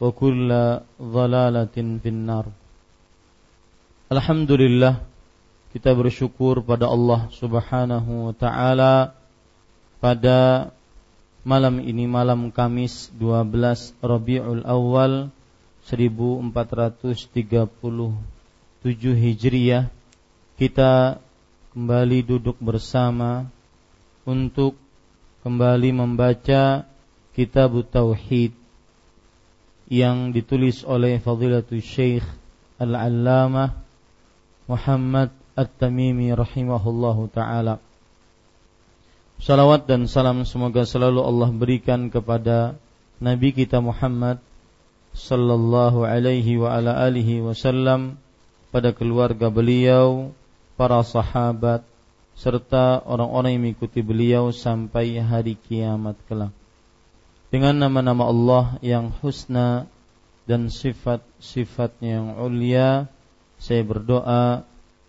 بدعة ضلالة wa kulla dhalalatin finnar. Alhamdulillah kita bersyukur pada Allah Subhanahu wa taala pada malam ini malam Kamis 12 Rabiul Awal 1437 Hijriah kita kembali duduk bersama untuk kembali membaca kitab Tauhid yang ditulis oleh Fadilatul Syekh Al-Allamah Muhammad At-Tamimi rahimahullahu taala. Salawat dan salam semoga selalu Allah berikan kepada Nabi kita Muhammad sallallahu alaihi wa ala alihi wasallam pada keluarga beliau, para sahabat serta orang-orang yang mengikuti beliau sampai hari kiamat kelak dengan nama-nama Allah yang husna dan sifat-sifatnya yang ulia saya berdoa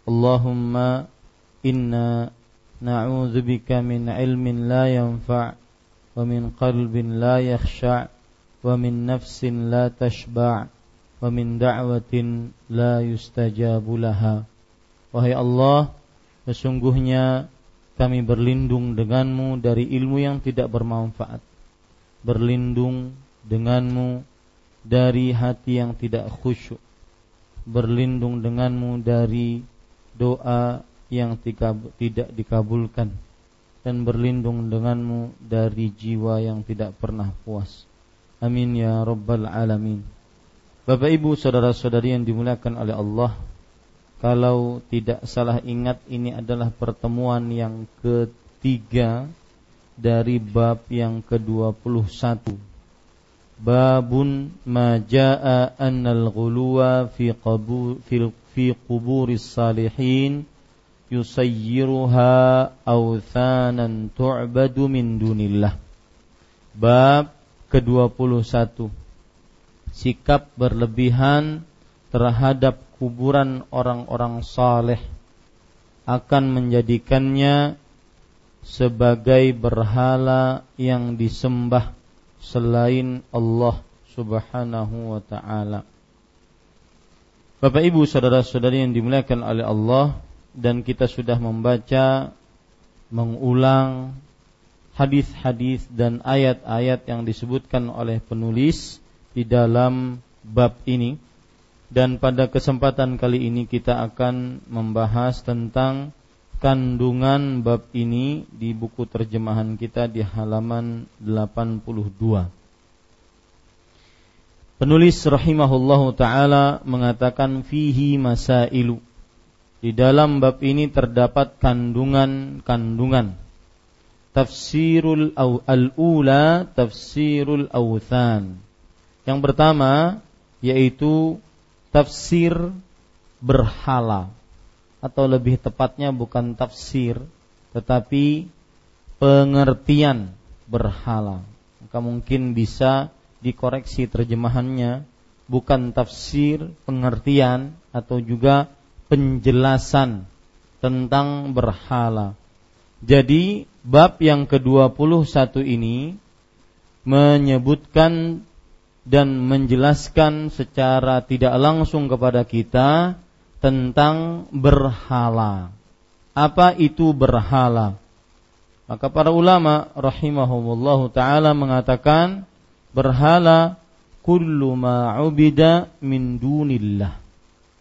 Allahumma inna na'udzubika min ilmin la yanfa' wa min qalbin la yakhsha' wa min nafsin la tashba' wa min da'watin la yustajabu laha. Wahai Allah sesungguhnya kami berlindung denganmu dari ilmu yang tidak bermanfaat berlindung denganmu dari hati yang tidak khusyuk. Berlindung denganmu dari doa yang tidak dikabulkan. Dan berlindung denganmu dari jiwa yang tidak pernah puas. Amin ya rabbal alamin. Bapak Ibu saudara-saudari yang dimuliakan oleh Allah kalau tidak salah ingat ini adalah pertemuan yang ketiga dari bab yang ke-21. Babun ma jaa annal ghuluwa fi qabur fi quburis salihin yusayyiruha awthanan tu'badu min dunillah. Bab ke-21. Sikap berlebihan terhadap kuburan orang-orang saleh akan menjadikannya sebagai berhala yang disembah selain Allah Subhanahu wa taala. Bapak Ibu saudara-saudari yang dimuliakan oleh Allah dan kita sudah membaca mengulang hadis-hadis dan ayat-ayat yang disebutkan oleh penulis di dalam bab ini dan pada kesempatan kali ini kita akan membahas tentang kandungan bab ini di buku terjemahan kita di halaman 82. Penulis rahimahullahu taala mengatakan fihi masailu. Di dalam bab ini terdapat kandungan-kandungan. Tafsirul al-ula tafsirul awthan. Yang pertama yaitu tafsir berhala atau lebih tepatnya bukan tafsir tetapi pengertian berhala. Maka mungkin bisa dikoreksi terjemahannya bukan tafsir pengertian atau juga penjelasan tentang berhala. Jadi bab yang ke-21 ini menyebutkan dan menjelaskan secara tidak langsung kepada kita tentang berhala. Apa itu berhala? Maka para ulama rahimahumullahu taala mengatakan berhala kullu ma ubida min dunillah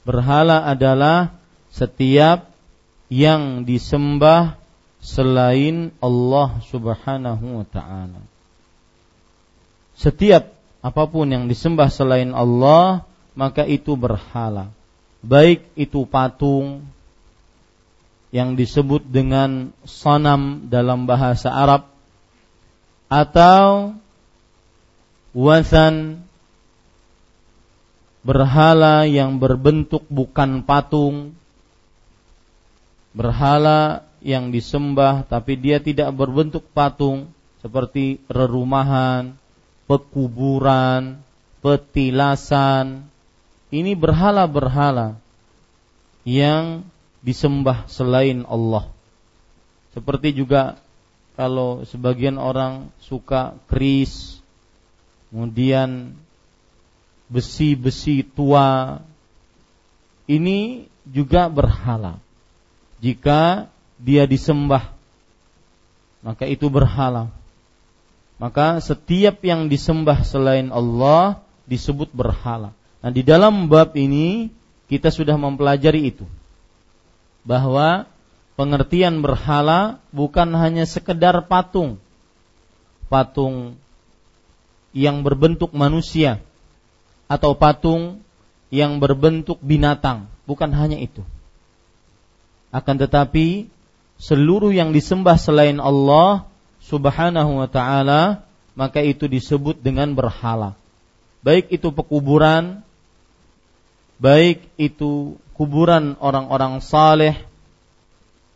Berhala adalah setiap yang disembah selain Allah Subhanahu wa taala. Setiap apa pun yang disembah selain Allah, maka itu berhala. Baik itu patung yang disebut dengan sanam dalam bahasa Arab atau wasan berhala yang berbentuk bukan patung, berhala yang disembah tapi dia tidak berbentuk patung seperti rerumahan, pekuburan, petilasan. Ini berhala-berhala yang disembah selain Allah. Seperti juga kalau sebagian orang suka keris, kemudian besi-besi tua ini juga berhala. Jika dia disembah, maka itu berhala. Maka setiap yang disembah selain Allah disebut berhala. Nah, di dalam bab ini kita sudah mempelajari itu. Bahwa pengertian berhala bukan hanya sekedar patung. Patung yang berbentuk manusia atau patung yang berbentuk binatang, bukan hanya itu. Akan tetapi seluruh yang disembah selain Allah Subhanahu wa taala maka itu disebut dengan berhala. Baik itu pekuburan, baik itu kuburan orang-orang saleh,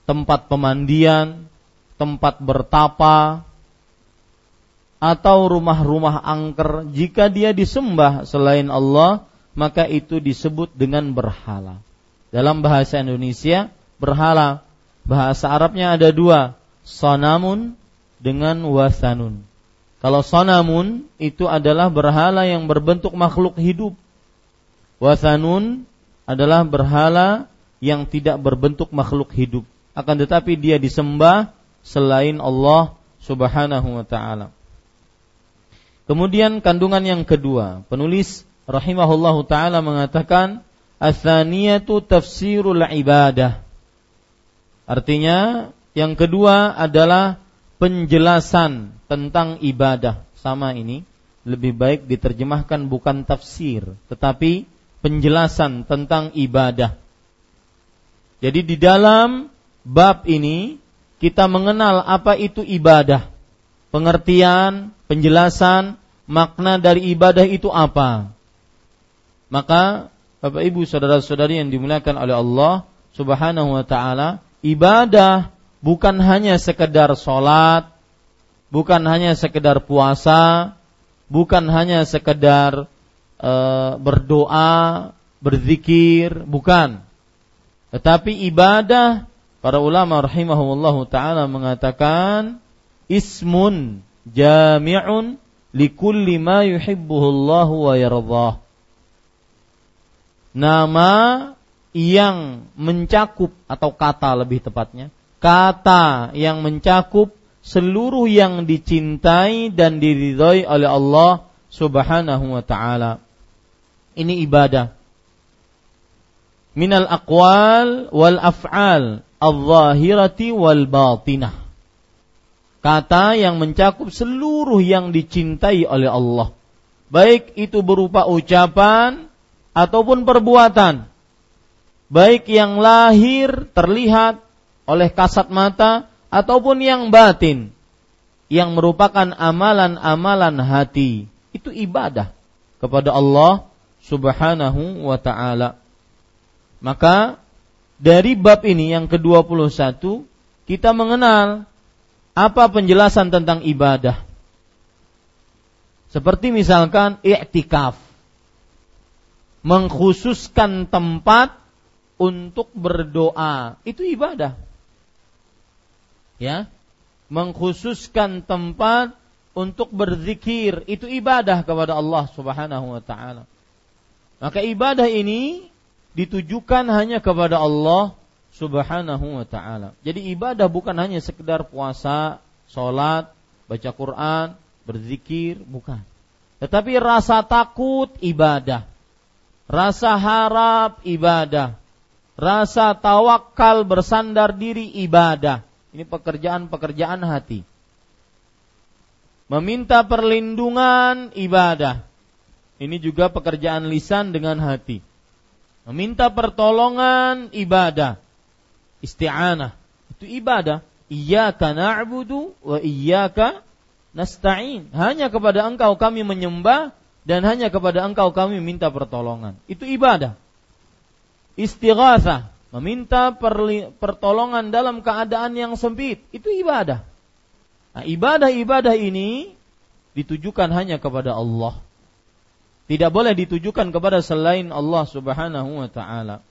tempat pemandian, tempat bertapa, atau rumah-rumah angker jika dia disembah selain Allah maka itu disebut dengan berhala. Dalam bahasa Indonesia berhala bahasa Arabnya ada dua, sonamun dengan wasanun. Kalau sonamun itu adalah berhala yang berbentuk makhluk hidup. Wasanun adalah berhala yang tidak berbentuk makhluk hidup. Akan tetapi dia disembah selain Allah Subhanahu wa taala. Kemudian kandungan yang kedua, penulis rahimahullahu taala mengatakan atsaniyatu tafsirul ibadah. Artinya yang kedua adalah penjelasan tentang ibadah. Sama ini lebih baik diterjemahkan bukan tafsir, tetapi penjelasan tentang ibadah. Jadi di dalam bab ini kita mengenal apa itu ibadah pengertian, penjelasan makna dari ibadah itu apa. Maka Bapak Ibu saudara-saudari yang dimuliakan oleh Allah Subhanahu wa taala, ibadah bukan hanya sekedar sholat, bukan hanya sekedar puasa, bukan hanya sekedar e, berdoa, berzikir, bukan. Tetapi ibadah para ulama rahimahumullah taala mengatakan ismun jami'un likulli ma yuhibbuhu Allah wa yardah. Nama yang mencakup atau kata lebih tepatnya, kata yang mencakup seluruh yang dicintai dan diridhoi oleh Allah Subhanahu wa taala. Ini ibadah. Minal aqwal wal af'al al-zahirati wal batinah kata yang mencakup seluruh yang dicintai oleh Allah. Baik itu berupa ucapan ataupun perbuatan. baik yang lahir terlihat oleh kasat mata ataupun yang batin yang merupakan amalan-amalan hati itu ibadah kepada Allah Subhanahu wa taala. Maka dari bab ini yang ke-21 kita mengenal apa penjelasan tentang ibadah. Seperti misalkan i'tikaf. Mengkhususkan tempat untuk berdoa, itu ibadah. Ya, mengkhususkan tempat untuk berzikir itu ibadah kepada Allah Subhanahu wa taala. Maka ibadah ini ditujukan hanya kepada Allah Subhanahu wa taala. Jadi ibadah bukan hanya sekedar puasa, salat, baca Quran, berzikir, bukan. Tetapi rasa takut ibadah. Rasa harap ibadah. Rasa tawakal bersandar diri ibadah ini pekerjaan-pekerjaan hati. Meminta perlindungan ibadah. Ini juga pekerjaan lisan dengan hati. Meminta pertolongan ibadah. Isti'anah. Itu ibadah. Iyyaka na'budu wa iyyaka nasta'in. Hanya kepada engkau kami menyembah dan hanya kepada engkau kami minta pertolongan. Itu ibadah. Istighatsah meminta pertolongan dalam keadaan yang sempit, itu ibadah. Nah, ibadah-ibadah ini ditujukan hanya kepada Allah. Tidak boleh ditujukan kepada selain Allah Subhanahu wa taala.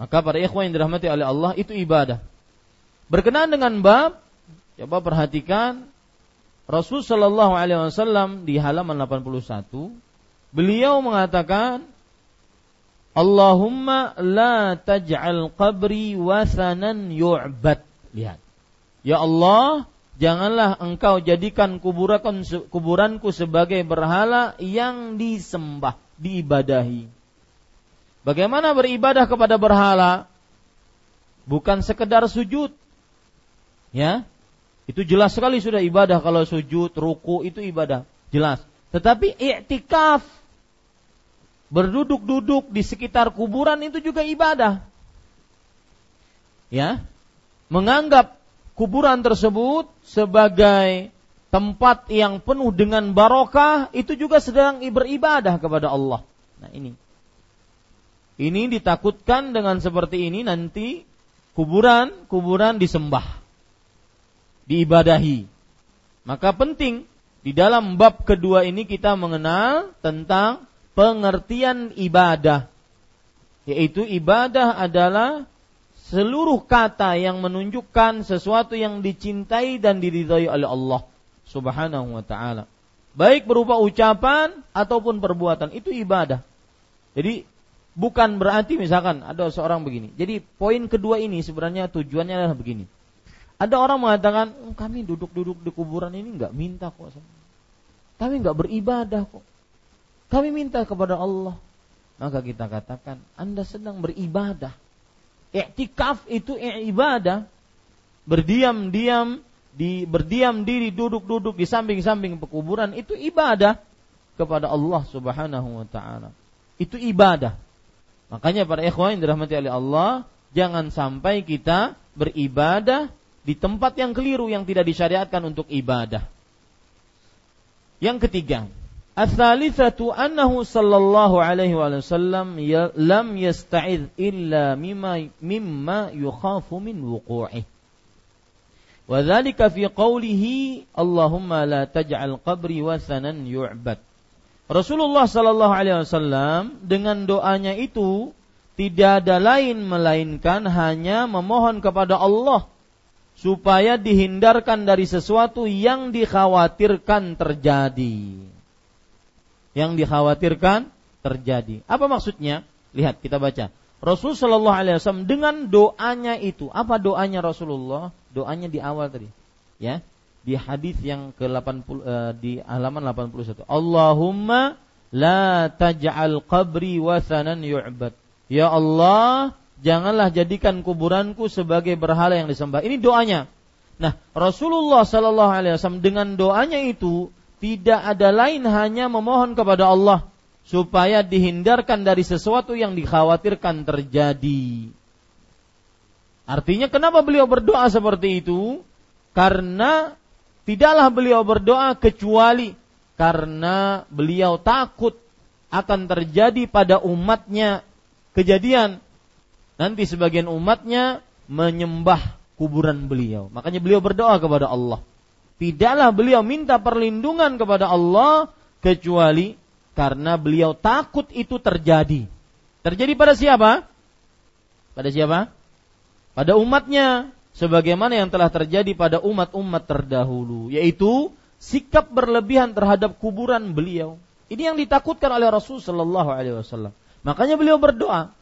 Maka para ikhwan yang dirahmati oleh Allah itu ibadah. Berkenaan dengan bab, coba perhatikan Rasul Shallallahu alaihi wasallam di halaman 81, beliau mengatakan Allahumma la taj'al qabri wasanan yu'bad. Lihat. Ya Allah, janganlah engkau jadikan kuburanku, sebagai berhala yang disembah, diibadahi. Bagaimana beribadah kepada berhala? Bukan sekedar sujud. Ya. Itu jelas sekali sudah ibadah kalau sujud, ruku itu ibadah. Jelas. Tetapi i'tikaf berduduk-duduk di sekitar kuburan itu juga ibadah. Ya. Menganggap kuburan tersebut sebagai tempat yang penuh dengan barokah itu juga sedang beribadah kepada Allah. Nah, ini. Ini ditakutkan dengan seperti ini nanti kuburan kuburan disembah. Diibadahi. Maka penting di dalam bab kedua ini kita mengenal tentang pengertian ibadah yaitu ibadah adalah seluruh kata yang menunjukkan sesuatu yang dicintai dan diridhai oleh Allah Subhanahu wa taala. Baik berupa ucapan ataupun perbuatan itu ibadah. Jadi bukan berarti misalkan ada seorang begini. Jadi poin kedua ini sebenarnya tujuannya adalah begini. Ada orang mengatakan, oh, kami duduk-duduk di kuburan ini nggak minta kok, kami nggak beribadah kok. Kami minta kepada Allah. Maka kita katakan, Anda sedang beribadah. Iktikaf itu ibadah. Berdiam-diam di berdiam diri duduk-duduk di samping-samping pekuburan itu ibadah kepada Allah Subhanahu wa taala. Itu ibadah. Makanya para ikhwan yang dirahmati oleh Allah, jangan sampai kita beribadah di tempat yang keliru yang tidak disyariatkan untuk ibadah. Yang ketiga, Al-thalithatu annahu sallallahu alaihi wasallam lam yasta'id illa mimma mimma yukhafu min wuqu'ih. Wa dhalika fi qawlihi Allahumma la taj'al qabri wasanan yu'bad. Rasulullah sallallahu alaihi wasallam dengan doanya itu tidak ada lain melainkan hanya memohon kepada Allah supaya dihindarkan dari sesuatu yang dikhawatirkan terjadi yang dikhawatirkan terjadi. Apa maksudnya? Lihat kita baca. Rasul Shallallahu Alaihi Wasallam dengan doanya itu, apa doanya Rasulullah? Doanya di awal tadi, ya di hadis yang ke 80 uh, di halaman 81. Allahumma la taj'al qabri wasanan yu'bad. Ya Allah, janganlah jadikan kuburanku sebagai berhala yang disembah. Ini doanya. Nah, Rasulullah Shallallahu alaihi wasallam dengan doanya itu tidak ada lain hanya memohon kepada Allah supaya dihindarkan dari sesuatu yang dikhawatirkan terjadi. Artinya kenapa beliau berdoa seperti itu? Karena tidaklah beliau berdoa kecuali karena beliau takut akan terjadi pada umatnya kejadian nanti sebagian umatnya menyembah kuburan beliau. Makanya beliau berdoa kepada Allah. Tidaklah beliau minta perlindungan kepada Allah kecuali karena beliau takut itu terjadi. Terjadi pada siapa? Pada siapa? Pada umatnya. Sebagaimana yang telah terjadi pada umat-umat terdahulu. Yaitu sikap berlebihan terhadap kuburan beliau. Ini yang ditakutkan oleh Rasul Shallallahu Alaihi Wasallam. Makanya beliau berdoa.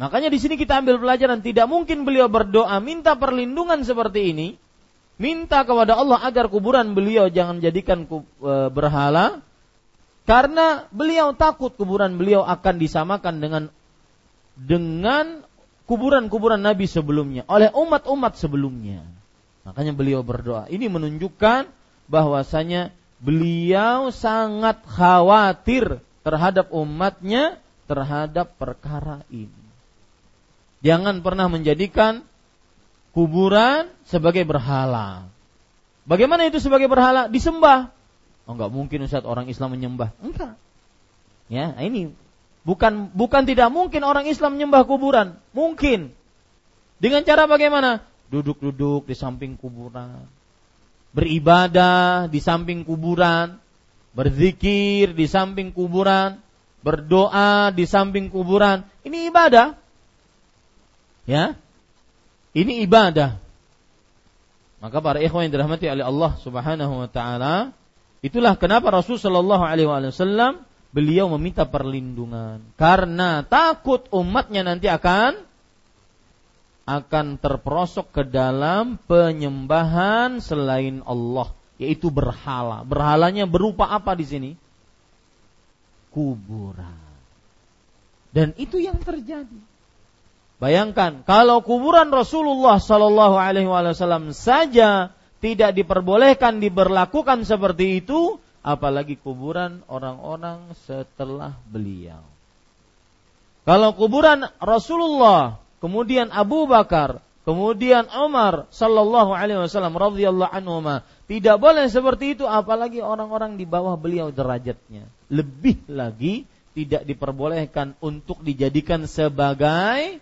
Makanya di sini kita ambil pelajaran tidak mungkin beliau berdoa minta perlindungan seperti ini, minta kepada Allah agar kuburan beliau jangan jadikan e, berhala, karena beliau takut kuburan beliau akan disamakan dengan dengan kuburan-kuburan Nabi sebelumnya oleh umat-umat sebelumnya. Makanya beliau berdoa. Ini menunjukkan bahwasanya beliau sangat khawatir terhadap umatnya terhadap perkara ini. Jangan pernah menjadikan kuburan sebagai berhala. Bagaimana itu sebagai berhala? Disembah. Oh enggak mungkin Ustaz orang Islam menyembah. Enggak. Ya, ini bukan bukan tidak mungkin orang Islam menyembah kuburan. Mungkin. Dengan cara bagaimana? Duduk-duduk di samping kuburan beribadah di samping kuburan, berzikir di samping kuburan, berdoa di samping kuburan. Ini ibadah. Ya. Ini ibadah. Maka para ikhwan yang dirahmati oleh Allah Subhanahu wa taala, itulah kenapa Rasul sallallahu alaihi wasallam beliau meminta perlindungan karena takut umatnya nanti akan akan terperosok ke dalam penyembahan selain Allah, yaitu berhala. Berhalanya berupa apa di sini? Kuburan. Dan itu yang terjadi. Bayangkan kalau kuburan Rasulullah Shallallahu Alaihi Wasallam saja tidak diperbolehkan diberlakukan seperti itu, apalagi kuburan orang-orang setelah beliau. Kalau kuburan Rasulullah kemudian Abu Bakar, kemudian Umar sallallahu alaihi wasallam radhiyallahu anhu tidak boleh seperti itu apalagi orang-orang di bawah beliau derajatnya. Lebih lagi tidak diperbolehkan untuk dijadikan sebagai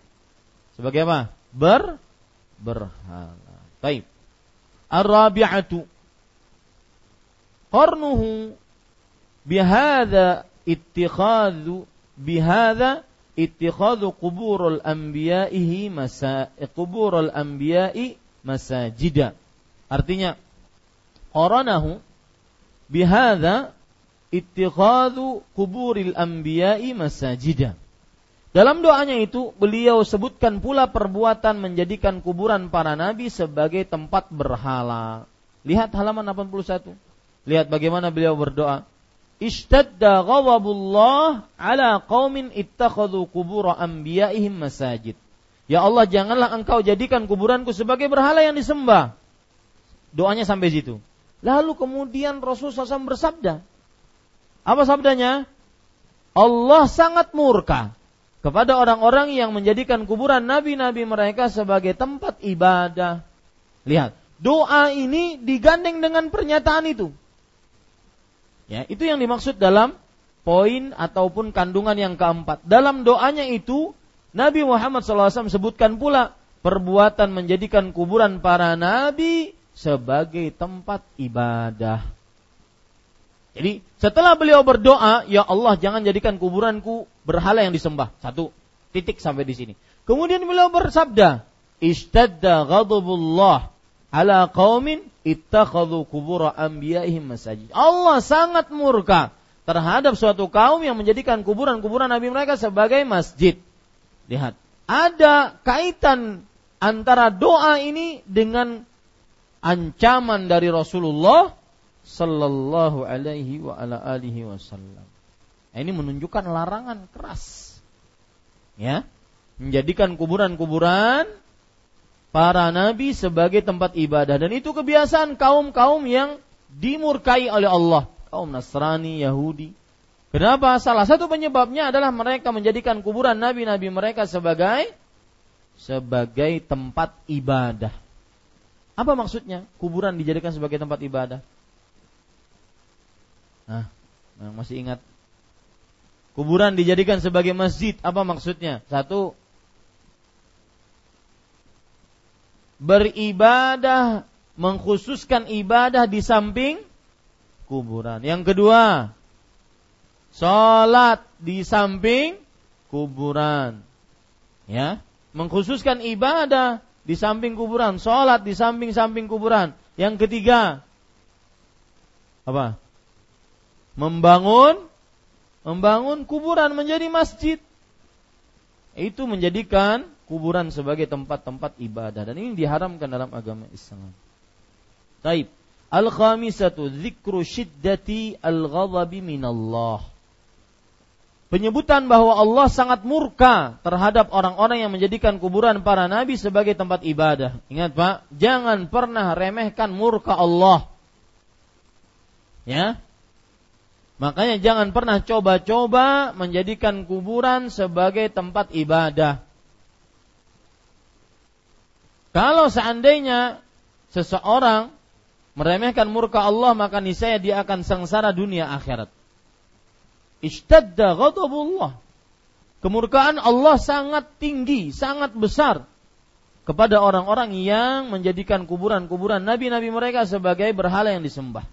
sebagai apa? Ber berhala. Baik. Ar-rabi'atu qarnuhu bihadza ittikhadhu bihadza ittikhadhu quburul anbiya'ihi masa quburul anbiya'i masajida. Artinya qaranahu bihadza ittikhadhu quburil anbiya'i masajida. Dalam doanya itu beliau sebutkan pula perbuatan menjadikan kuburan para nabi sebagai tempat berhala. Lihat halaman 81. Lihat bagaimana beliau berdoa ishtadda ghadabullah ala qaumin ittakhadhu qubur anbiya'ihim masajid. Ya Allah, janganlah engkau jadikan kuburanku sebagai berhala yang disembah. Doanya sampai situ. Lalu kemudian Rasulullah SAW bersabda. Apa sabdanya? Allah sangat murka kepada orang-orang yang menjadikan kuburan nabi-nabi mereka sebagai tempat ibadah. Lihat, doa ini digandeng dengan pernyataan itu. Ya, itu yang dimaksud dalam poin ataupun kandungan yang keempat. Dalam doanya itu Nabi Muhammad SAW sebutkan pula perbuatan menjadikan kuburan para nabi sebagai tempat ibadah. Jadi setelah beliau berdoa, ya Allah jangan jadikan kuburanku berhala yang disembah. Satu titik sampai di sini. Kemudian beliau bersabda, Ishtadda ghadabullah ala qaumin ittakhadhu qubur anbiya'ihim masajid. Allah sangat murka terhadap suatu kaum yang menjadikan kuburan-kuburan nabi mereka sebagai masjid. Lihat, ada kaitan antara doa ini dengan ancaman dari Rasulullah sallallahu alaihi wa ala alihi wasallam. Nah, ini menunjukkan larangan keras. Ya, menjadikan kuburan-kuburan para nabi sebagai tempat ibadah dan itu kebiasaan kaum-kaum yang dimurkai oleh Allah, kaum Nasrani, Yahudi. Kenapa? Salah satu penyebabnya adalah mereka menjadikan kuburan nabi-nabi mereka sebagai sebagai tempat ibadah. Apa maksudnya? Kuburan dijadikan sebagai tempat ibadah. Nah, masih ingat? Kuburan dijadikan sebagai masjid. Apa maksudnya? Satu, beribadah, mengkhususkan ibadah di samping kuburan. Yang kedua, sholat di samping kuburan. Ya, mengkhususkan ibadah di samping kuburan, sholat di samping-samping kuburan. Yang ketiga, apa? Membangun, membangun kuburan menjadi masjid. Itu menjadikan kuburan sebagai tempat-tempat ibadah dan ini diharamkan dalam agama Islam. Taib. Al-khamisatu dzikru syiddati al-ghadabi minallah. Penyebutan bahwa Allah sangat murka terhadap orang-orang yang menjadikan kuburan para nabi sebagai tempat ibadah. Ingat Pak, jangan pernah remehkan murka Allah. Ya. Makanya jangan pernah coba-coba menjadikan kuburan sebagai tempat ibadah. Kalau seandainya seseorang meremehkan murka Allah maka niscaya dia akan sengsara dunia akhirat. Ishtadda ghadabullah. Kemurkaan Allah sangat tinggi, sangat besar kepada orang-orang yang menjadikan kuburan-kuburan nabi-nabi mereka sebagai berhala yang disembah.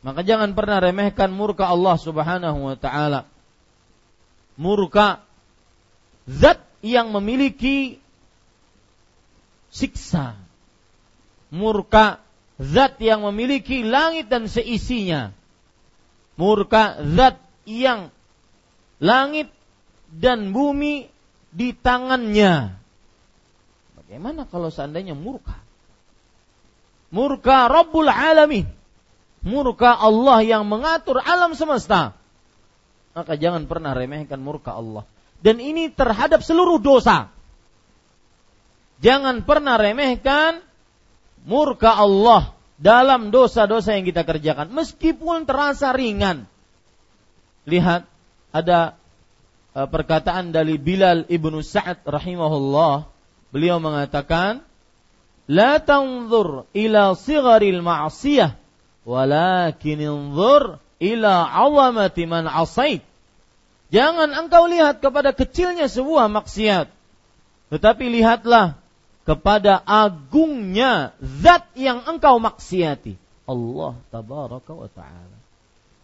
Maka jangan pernah remehkan murka Allah Subhanahu wa taala. Murka zat yang memiliki siksa. Murka zat yang memiliki langit dan seisinya. Murka zat yang langit dan bumi di tangannya. Bagaimana kalau seandainya murka? Murka Rabbul Alamin. Murka Allah yang mengatur alam semesta. Maka jangan pernah remehkan murka Allah. Dan ini terhadap seluruh dosa. Jangan pernah remehkan murka Allah dalam dosa-dosa yang kita kerjakan meskipun terasa ringan. Lihat ada uh, perkataan dari Bilal ibnu Sa'ad rahimahullah. Beliau mengatakan, "La tanzur ila sigharil ma'siyah, walakin inzur ila 'azamati man 'asait." Jangan engkau lihat kepada kecilnya sebuah maksiat, tetapi lihatlah kepada agungnya zat yang engkau maksiati. Allah tabaraka wa ta'ala.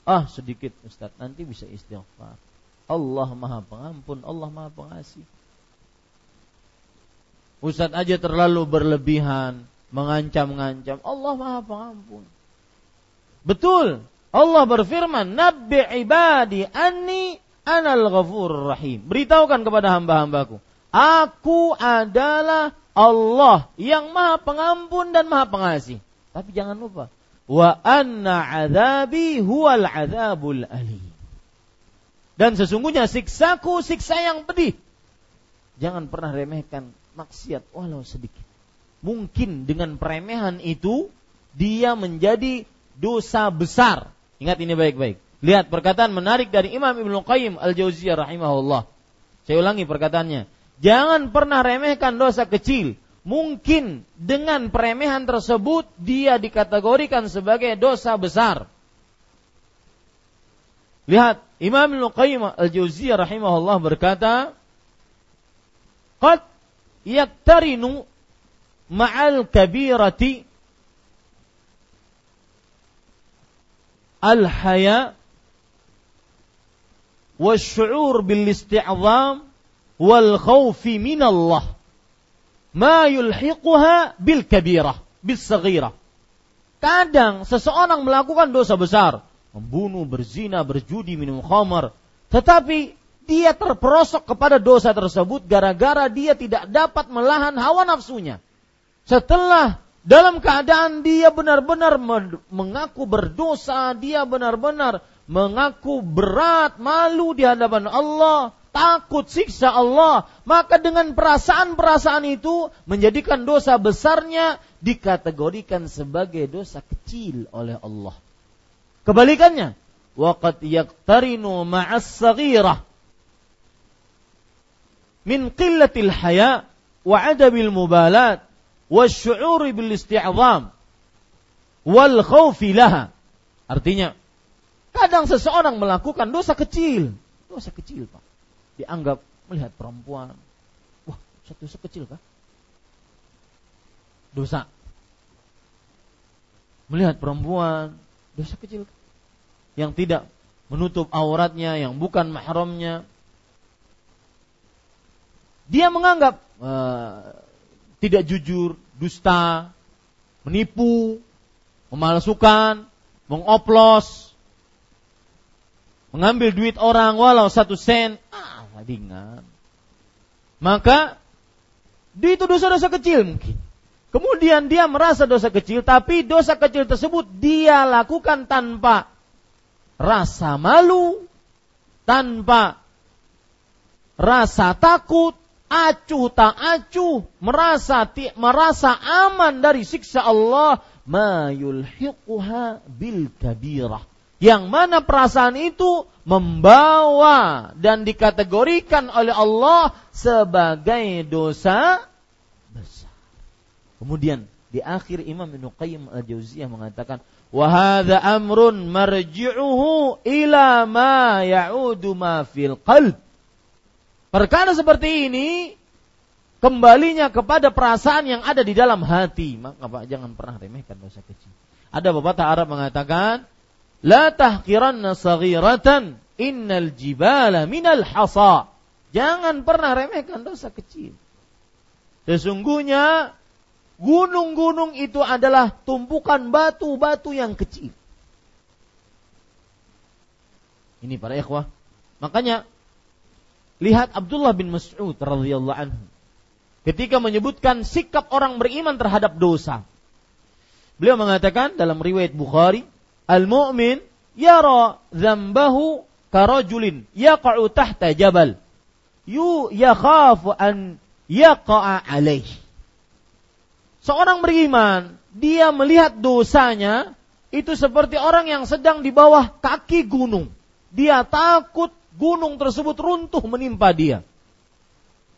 Ah sedikit Ustaz, nanti bisa istighfar. Allah maha pengampun, Allah maha pengasih. Ustaz aja terlalu berlebihan, mengancam-ngancam. Allah maha pengampun. Betul, Allah berfirman, Nabi ibadi anni anal ghafur rahim. Beritahukan kepada hamba-hambaku. Aku adalah Allah yang maha pengampun dan maha pengasih. Tapi jangan lupa, wa anna azabi huwal azabul ali. Dan sesungguhnya siksaku siksa yang pedih. Jangan pernah remehkan maksiat walau sedikit. Mungkin dengan peremehan itu dia menjadi dosa besar. Ingat ini baik-baik. Lihat perkataan menarik dari Imam Ibnu Qayyim Al-Jauziyah rahimahullah. Saya ulangi perkataannya. Jangan pernah remehkan dosa kecil. Mungkin dengan peremehan tersebut dia dikategorikan sebagai dosa besar. Lihat, Imam Al-Qayyim Al-Jauziyah rahimahullah berkata, "Qad yaktarinu ma'al kabirati al-haya بالاستعظام bil من wal khawfi يلحقها بالكبيرة ma yulhiquha bil kabirah kadang seseorang melakukan dosa besar membunuh berzina berjudi minum khamar tetapi dia terperosok kepada dosa tersebut gara-gara dia tidak dapat melahan hawa nafsunya. Setelah dalam keadaan dia benar-benar mengaku berdosa, dia benar-benar mengaku berat, malu di hadapan Allah, takut siksa Allah, maka dengan perasaan-perasaan itu menjadikan dosa besarnya dikategorikan sebagai dosa kecil oleh Allah. Kebalikannya, waqad yaqtarinu ma'as saghirah min qillatil haya wa adabil mubalat wasyu'uri bil isti'zam wal khawfi laha. Artinya kadang seseorang melakukan dosa kecil, dosa kecil Pak. Dianggap melihat perempuan. Wah, satu dosa kecil Pak. Dosa. Melihat perempuan, dosa kecil. kah? Yang tidak menutup auratnya, yang bukan mahramnya. Dia menganggap uh, tidak jujur, dusta, menipu, memalsukan, mengoplos, mengambil duit orang walau satu sen, ah ringan. Maka itu dosa-dosa kecil mungkin. Kemudian dia merasa dosa kecil, tapi dosa kecil tersebut dia lakukan tanpa rasa malu, tanpa rasa takut, acuh tak acuh, merasa merasa aman dari siksa Allah, ma yulhiquha bil kabirah. Yang mana perasaan itu membawa dan dikategorikan oleh Allah sebagai dosa besar. Kemudian di akhir Imam Ibnu Qayyim Al-Jauziyah mengatakan Wahada amrun marji'uhu ila ma ya'udu ma fil qalb. Perkara seperti ini kembalinya kepada perasaan yang ada di dalam hati. Maka Pak jangan pernah remehkan dosa kecil. Ada pepatah Arab mengatakan, "La tahqiranna saghiratan, innal jibala minal hasa." Jangan pernah remehkan dosa kecil. Sesungguhnya Gunung-gunung itu adalah tumpukan batu-batu yang kecil. Ini para ikhwah. Makanya lihat Abdullah bin Mas'ud radhiyallahu anhu ketika menyebutkan sikap orang beriman terhadap dosa. Beliau mengatakan dalam riwayat Bukhari, "Al-mu'min yara dzambahu karajulin yaqa'u tahta jabal. Yu yakhafu an yaqa'a alaihi." Seorang beriman, dia melihat dosanya itu seperti orang yang sedang di bawah kaki gunung. Dia takut gunung tersebut runtuh menimpa dia.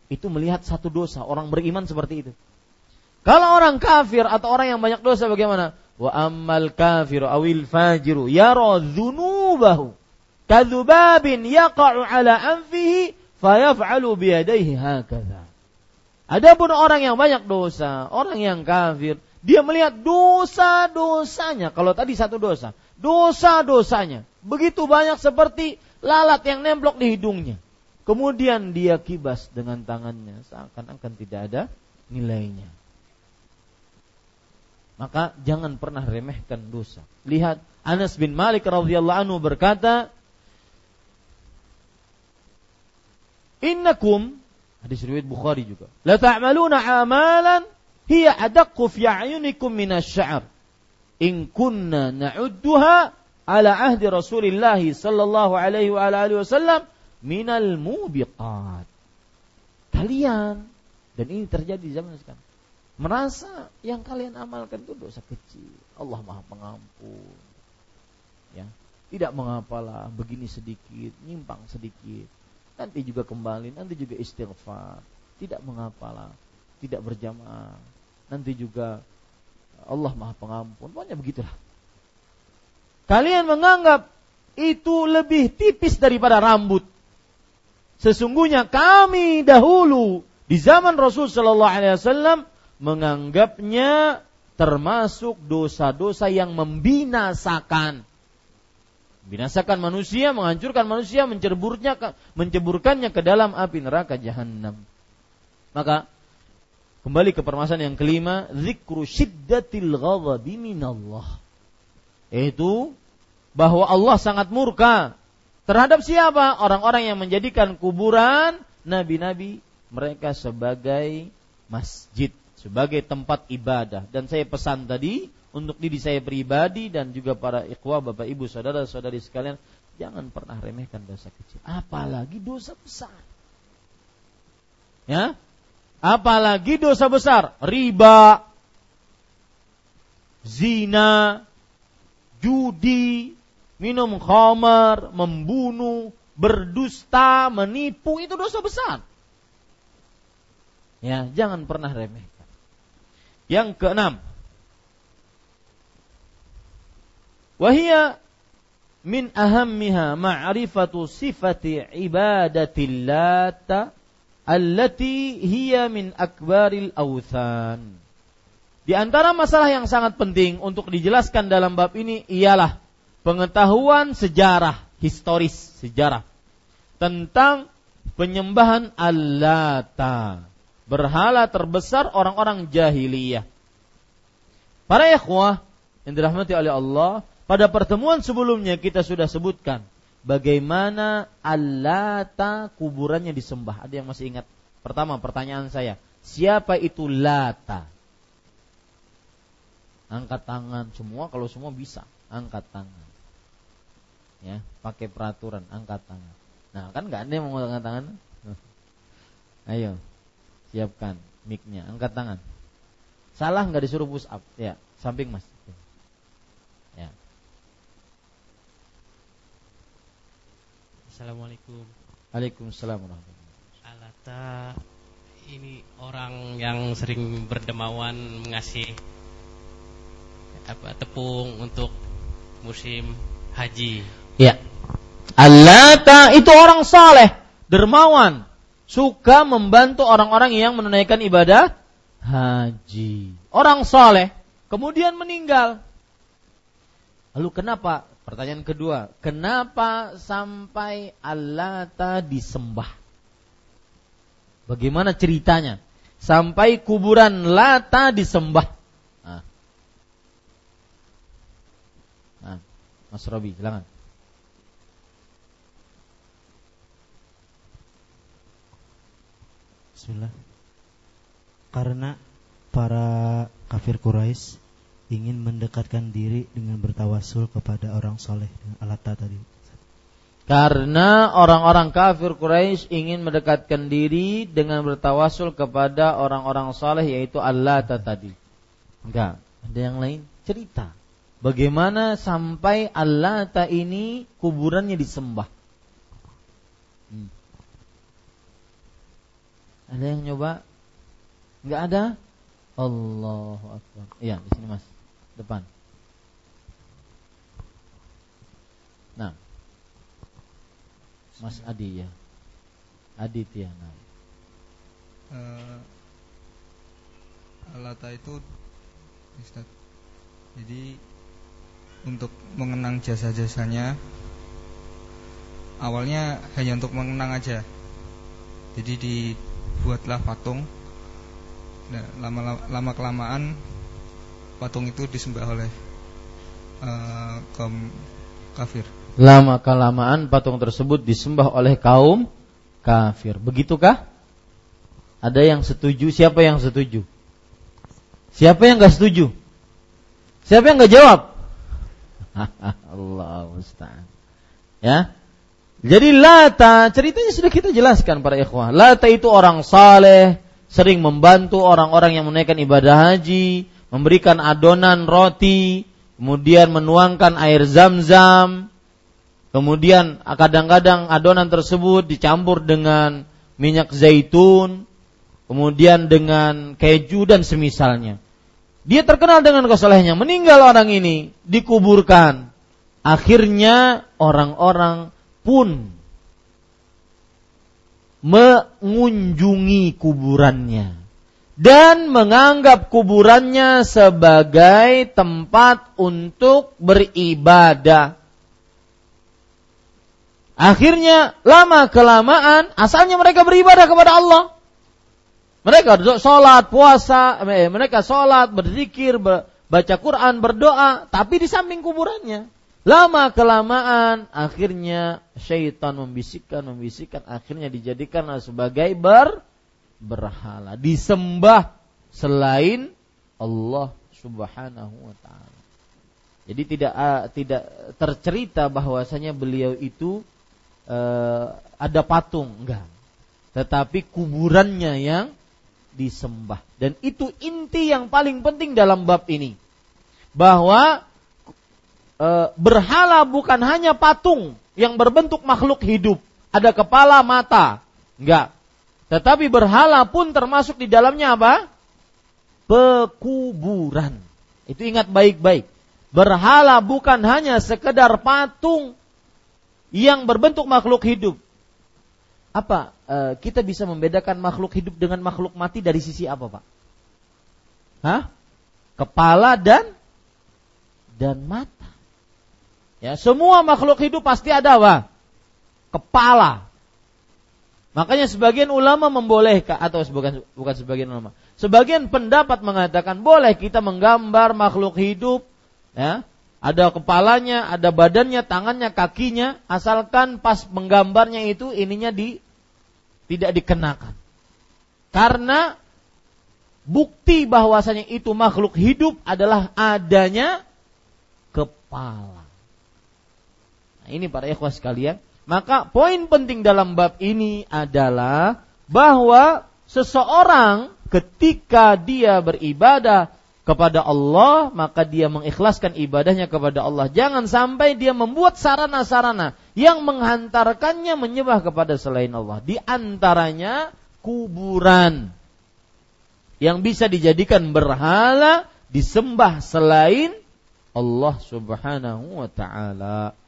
Itu melihat satu dosa, orang beriman seperti itu. Kalau orang kafir atau orang yang banyak dosa bagaimana? Wa ammal kafiru awil fajiru yara dzunubahu kadzubabin yaqa'u ala anfihi fayaf'alu biyadaihi hakadha. Adapun orang yang banyak dosa, orang yang kafir, dia melihat dosa-dosanya. Kalau tadi satu dosa, dosa-dosanya begitu banyak seperti lalat yang nemplok di hidungnya. Kemudian dia kibas dengan tangannya, seakan-akan tidak ada nilainya. Maka jangan pernah remehkan dosa. Lihat Anas bin Malik radhiyallahu anhu berkata, "Innakum Hadis riwayat Bukhari juga. La ta'maluna amalan hiya adaqqu fi a'yunikum minasy-sya'r. In kunna na'udduha ala ahdi Rasulillah sallallahu alaihi wa alihi wasallam minal mubiqat. Kalian dan ini terjadi di zaman sekarang. Merasa yang kalian amalkan itu dosa kecil. Allah Maha Pengampun. Ya, tidak mengapalah begini sedikit, nyimpang sedikit nanti juga kembali, nanti juga istighfar. Tidak mengapalah, tidak berjamaah. Nanti juga Allah Maha Pengampun. Pokoknya begitulah. Kalian menganggap itu lebih tipis daripada rambut. Sesungguhnya kami dahulu di zaman Rasul Shallallahu Alaihi Wasallam menganggapnya termasuk dosa-dosa yang membinasakan binasakan manusia, menghancurkan manusia, menceburnya menceburkannya ke dalam api neraka jahanam. Maka kembali ke permasalahan yang kelima, zikru syiddatil ghadabi minallah. Yaitu bahwa Allah sangat murka terhadap siapa? Orang-orang yang menjadikan kuburan nabi-nabi mereka sebagai masjid, sebagai tempat ibadah. Dan saya pesan tadi, untuk diri saya pribadi dan juga para ikhwah bapak ibu saudara saudari sekalian jangan pernah remehkan dosa kecil apalagi dosa besar ya apalagi dosa besar riba zina judi minum khamar, membunuh, berdusta, menipu itu dosa besar. Ya, jangan pernah remehkan. Yang keenam, wahia min ahammiha ma'rifatu sifati ibadatil lata allati hiya min akbaril awthan. Di antara masalah yang sangat penting untuk dijelaskan dalam bab ini ialah pengetahuan sejarah, historis sejarah tentang penyembahan Allata, berhala terbesar orang-orang jahiliyah. Para ikhwah yang dirahmati oleh Allah, pada pertemuan sebelumnya kita sudah sebutkan bagaimana Allata kuburannya disembah. Ada yang masih ingat? Pertama pertanyaan saya, siapa itu Lata? Angkat tangan semua kalau semua bisa, angkat tangan. Ya, pakai peraturan angkat tangan. Nah, kan nggak ada yang mau angkat tangan. Ayo, siapkan micnya, angkat tangan. Salah nggak disuruh push up, ya, samping mas. Ya. Assalamualaikum. Waalaikumsalam Alata ini orang yang sering berdemawan mengasih apa tepung untuk musim haji. Ya. Allata itu orang saleh, dermawan, suka membantu orang-orang yang menunaikan ibadah haji. Orang saleh, kemudian meninggal. Lalu kenapa? Pertanyaan kedua, kenapa sampai Allata disembah? Bagaimana ceritanya? Sampai kuburan Lata disembah. Nah. Nah, Mas Robi, silakan. Bismillah. Karena para kafir Quraisy ingin mendekatkan diri dengan bertawasul kepada orang soleh dengan alat tadi. Karena orang-orang kafir Quraisy ingin mendekatkan diri dengan bertawasul kepada orang-orang soleh yaitu Allah tadi. Enggak, ada yang lain cerita. Bagaimana sampai Allah ini kuburannya disembah? Hmm. Ada yang nyoba? Enggak ada? Allahu Akbar. Iya, di sini Mas. Depan. Nah. Mas Adi ya. Aditya. Nah. Uh, Alata itu Ustaz. Jadi untuk mengenang jasa-jasanya. Awalnya hanya untuk mengenang aja. Jadi di buatlah patung. Nah, lama lama kelamaan patung itu disembah oleh uh, kaum kafir. Lama kelamaan patung tersebut disembah oleh kaum kafir. Begitukah? Ada yang setuju? Siapa yang setuju? Siapa yang nggak setuju? Siapa yang nggak jawab Allah Ustaz ya jadi Lata ceritanya sudah kita jelaskan para ikhwah. Lata itu orang saleh, sering membantu orang-orang yang menunaikan ibadah haji, memberikan adonan roti, kemudian menuangkan air zam-zam, kemudian kadang-kadang adonan tersebut dicampur dengan minyak zaitun, kemudian dengan keju dan semisalnya. Dia terkenal dengan kesalahannya. Meninggal orang ini, dikuburkan. Akhirnya orang-orang pun mengunjungi kuburannya dan menganggap kuburannya sebagai tempat untuk beribadah. Akhirnya lama kelamaan asalnya mereka beribadah kepada Allah. Mereka sholat, puasa, eh, mereka sholat, berzikir, baca Quran, berdoa, tapi di samping kuburannya. Lama kelamaan akhirnya syaitan membisikkan membisikkan akhirnya dijadikan sebagai ber berhala disembah selain Allah Subhanahu wa taala. Jadi tidak tidak tercerita bahwasanya beliau itu uh, ada patung enggak. Tetapi kuburannya yang disembah dan itu inti yang paling penting dalam bab ini bahwa e, berhala bukan hanya patung yang berbentuk makhluk hidup, ada kepala, mata. Enggak. Tetapi berhala pun termasuk di dalamnya apa? Pekuburan. Itu ingat baik-baik. Berhala bukan hanya sekedar patung yang berbentuk makhluk hidup. Apa e, kita bisa membedakan makhluk hidup dengan makhluk mati dari sisi apa, Pak? Hah? Kepala dan dan mata. Ya, semua makhluk hidup pasti ada apa? Kepala. Makanya sebagian ulama membolehkan atau bukan bukan sebagian ulama. Sebagian pendapat mengatakan boleh kita menggambar makhluk hidup ya ada kepalanya, ada badannya, tangannya, kakinya, asalkan pas menggambarnya itu ininya di tidak dikenakan. Karena bukti bahwasanya itu makhluk hidup adalah adanya kepala. Nah, ini para ikhwas sekalian. Maka poin penting dalam bab ini adalah bahwa seseorang ketika dia beribadah kepada Allah, maka dia mengikhlaskan ibadahnya kepada Allah. Jangan sampai dia membuat sarana-sarana yang menghantarkannya menyembah kepada selain Allah. Di antaranya kuburan yang bisa dijadikan berhala disembah selain Allah Subhanahu wa taala.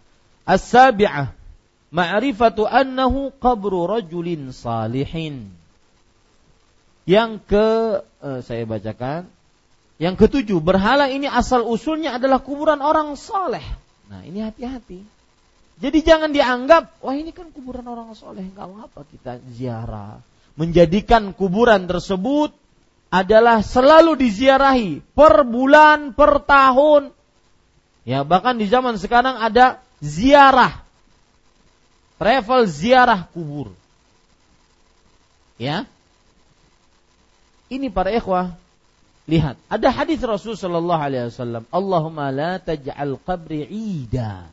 As-sabi'ah ma'rifatu annahu qabru rajulin salihin. Yang ke eh, saya bacakan yang ketujuh, berhala ini asal usulnya adalah kuburan orang soleh. Nah ini hati-hati. Jadi jangan dianggap, wah ini kan kuburan orang soleh, nggak apa kita ziarah. Menjadikan kuburan tersebut adalah selalu diziarahi per bulan, per tahun. Ya bahkan di zaman sekarang ada ziarah, travel ziarah kubur. Ya, ini para ikhwah Lihat, ada hadis Rasul Shallallahu Alaihi Wasallam. Allahumma la taj'al qabri ida.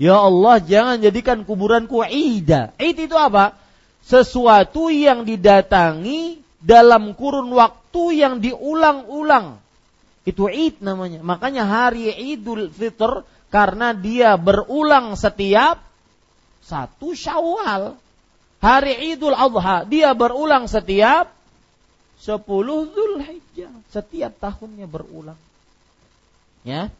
Ya Allah, jangan jadikan kuburanku ida. Id itu apa? Sesuatu yang didatangi dalam kurun waktu yang diulang-ulang. Itu id namanya. Makanya hari Idul Fitr karena dia berulang setiap satu Syawal. Hari Idul Adha dia berulang setiap 10 Zulhijjah setiap tahunnya berulang. Ya.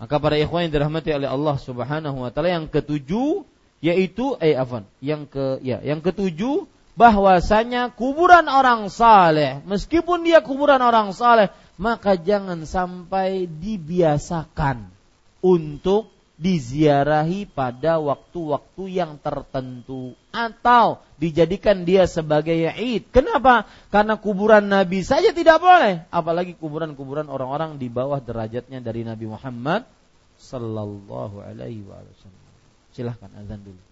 Maka para ikhwan yang dirahmati oleh Allah Subhanahu wa taala yang ketujuh yaitu eh afan, yang ke ya, yang ketujuh bahwasanya kuburan orang saleh meskipun dia kuburan orang saleh maka jangan sampai dibiasakan untuk diziarahi pada waktu-waktu yang tertentu atau dijadikan dia sebagai id. Kenapa? Karena kuburan Nabi saja tidak boleh, apalagi kuburan-kuburan orang-orang di bawah derajatnya dari Nabi Muhammad sallallahu alaihi wasallam. Silahkan azan dulu.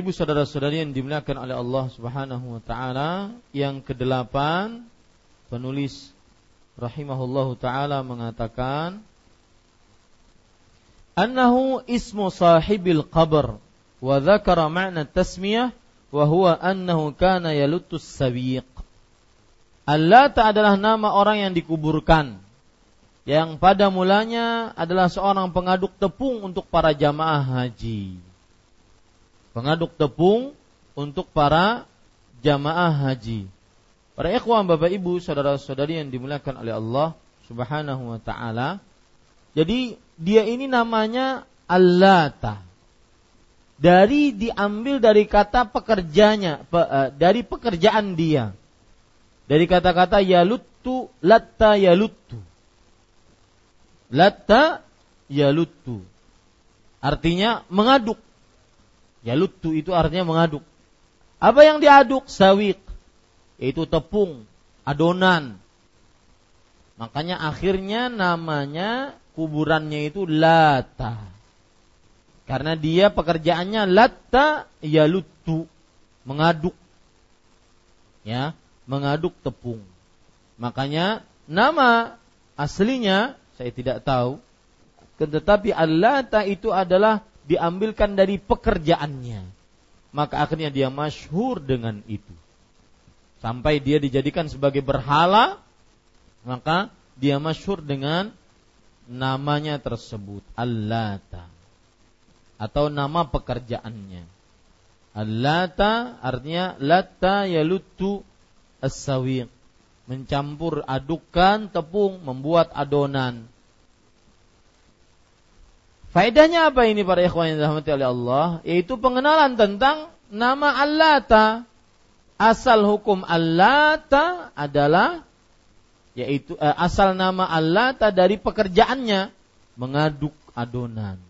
Ibu saudara-saudari yang dimuliakan oleh Allah Subhanahu wa taala, yang kedelapan penulis rahimahullahu taala mengatakan annahu ismu sahibil qabr wa dzakara ma'na tasmiyah wa huwa annahu kana yalutus sawiq. Allata adalah nama orang yang dikuburkan yang pada mulanya adalah seorang pengaduk tepung untuk para jamaah haji pengaduk tepung untuk para jamaah haji. Para ikhwan Bapak Ibu, saudara-saudari yang dimuliakan oleh Allah Subhanahu wa taala. Jadi dia ini namanya Allata. Dari diambil dari kata pekerjanya, pe, eh, dari pekerjaan dia. Dari kata-kata yaluttu, latta yaluttu. Latta yaluttu. Artinya mengaduk Yaluttu itu artinya mengaduk. Apa yang diaduk? Sawik. Yaitu tepung, adonan. Makanya akhirnya namanya kuburannya itu Lata. Karena dia pekerjaannya Lata Yaluttu. Mengaduk. Ya, mengaduk tepung. Makanya nama aslinya saya tidak tahu. Tetapi Al-Lata itu adalah diambilkan dari pekerjaannya. Maka akhirnya dia masyhur dengan itu. Sampai dia dijadikan sebagai berhala, maka dia masyhur dengan namanya tersebut, Allata. Atau nama pekerjaannya. Allata artinya lata yalutu as Mencampur adukan tepung, membuat adonan Faedahnya apa ini para ikhwan yang dirahmati oleh Allah? Yaitu pengenalan tentang nama Allata. Asal hukum Allata adalah yaitu eh, asal nama Allata dari pekerjaannya mengaduk adonan.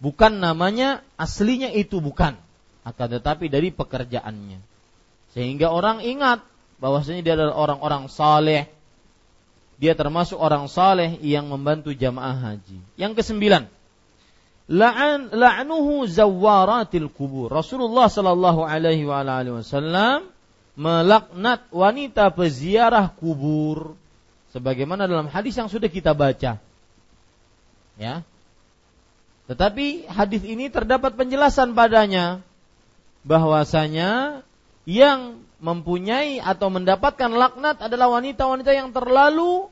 Bukan namanya aslinya itu bukan, akan tetapi dari pekerjaannya. Sehingga orang ingat bahwasanya dia adalah orang-orang saleh, dia termasuk orang saleh yang membantu jamaah haji. Yang kesembilan, la'an la'nuhu zawaratil kubur. Rasulullah sallallahu alaihi wasallam melaknat wanita peziarah kubur sebagaimana dalam hadis yang sudah kita baca. Ya. Tetapi hadis ini terdapat penjelasan padanya bahwasanya yang mempunyai atau mendapatkan laknat adalah wanita-wanita yang terlalu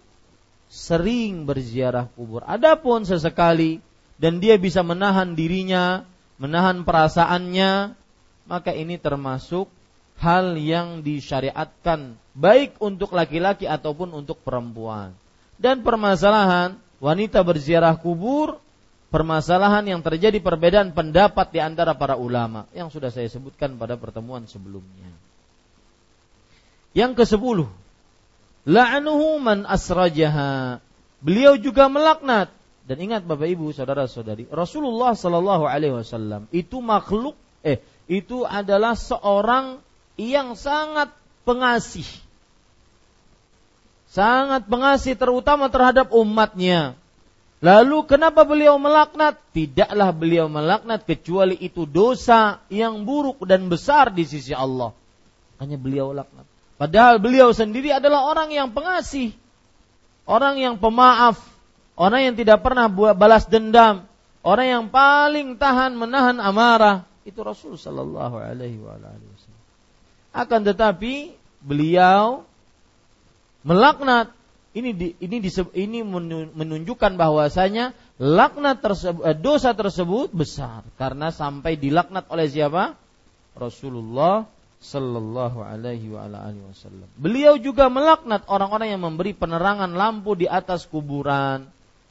sering berziarah kubur. Adapun sesekali dan dia bisa menahan dirinya, menahan perasaannya, maka ini termasuk hal yang disyariatkan baik untuk laki-laki ataupun untuk perempuan. Dan permasalahan wanita berziarah kubur permasalahan yang terjadi perbedaan pendapat di antara para ulama yang sudah saya sebutkan pada pertemuan sebelumnya. Yang ke sepuluh, la'anuhu man asrajaha. Beliau juga melaknat dan ingat Bapak Ibu, saudara-saudari, Rasulullah Shallallahu Alaihi Wasallam itu makhluk, eh itu adalah seorang yang sangat pengasih, sangat pengasih terutama terhadap umatnya. Lalu kenapa beliau melaknat? Tidaklah beliau melaknat kecuali itu dosa yang buruk dan besar di sisi Allah. Hanya beliau laknat. Padahal beliau sendiri adalah orang yang pengasih, orang yang pemaaf, orang yang tidak pernah buat balas dendam, orang yang paling tahan menahan amarah. Itu Rasul Shallallahu Alaihi Wasallam. Akan tetapi beliau melaknat ini di, ini di, ini menunjukkan bahwasanya laknat tersebut eh, dosa tersebut besar karena sampai dilaknat oleh siapa? Rasulullah Sallallahu alaihi wa alihi wasallam. Beliau juga melaknat orang-orang yang memberi penerangan lampu di atas kuburan.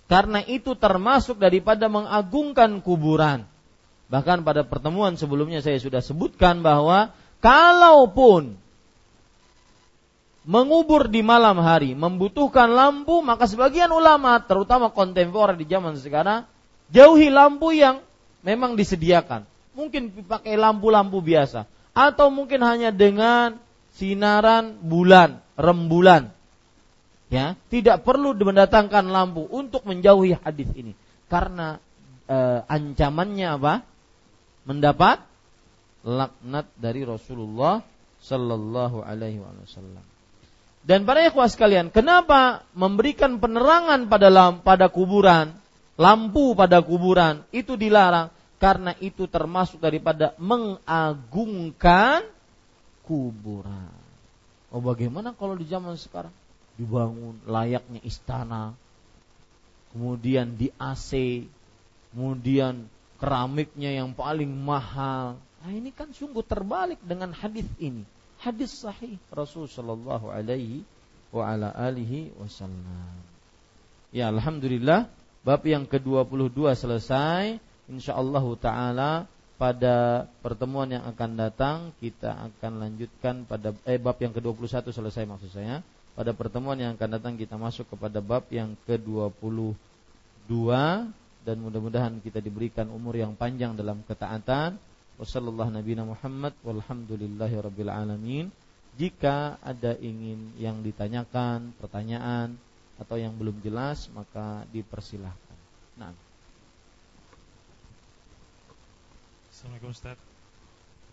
Karena itu termasuk daripada mengagungkan kuburan. Bahkan pada pertemuan sebelumnya saya sudah sebutkan bahwa kalaupun mengubur di malam hari membutuhkan lampu, maka sebagian ulama, terutama kontemporer di zaman sekarang, jauhi lampu yang memang disediakan. Mungkin pakai lampu-lampu biasa atau mungkin hanya dengan sinaran bulan, rembulan. Ya, tidak perlu mendatangkan lampu untuk menjauhi hadis ini karena e, ancamannya apa? Mendapat laknat dari Rasulullah sallallahu alaihi wasallam. Dan para ikhwah sekalian, kenapa memberikan penerangan pada pada kuburan, lampu pada kuburan itu dilarang? Karena itu termasuk daripada mengagungkan kuburan. Oh bagaimana kalau di zaman sekarang dibangun layaknya istana, kemudian di AC, kemudian keramiknya yang paling mahal. Nah ini kan sungguh terbalik dengan hadis ini. Hadis sahih Rasul Shallallahu Alaihi wa ala alihi wasallam. Ya alhamdulillah bab yang ke-22 selesai insyaallah taala pada pertemuan yang akan datang kita akan lanjutkan pada eh, bab yang ke-21 selesai maksud saya. Pada pertemuan yang akan datang kita masuk kepada bab yang ke-22 dan mudah-mudahan kita diberikan umur yang panjang dalam ketaatan. Wassallallahu nabiyana Muhammad walhamdulillahi rabbil alamin. Jika ada ingin yang ditanyakan, pertanyaan atau yang belum jelas maka dipersilahkan. Assalamualaikum Ustaz.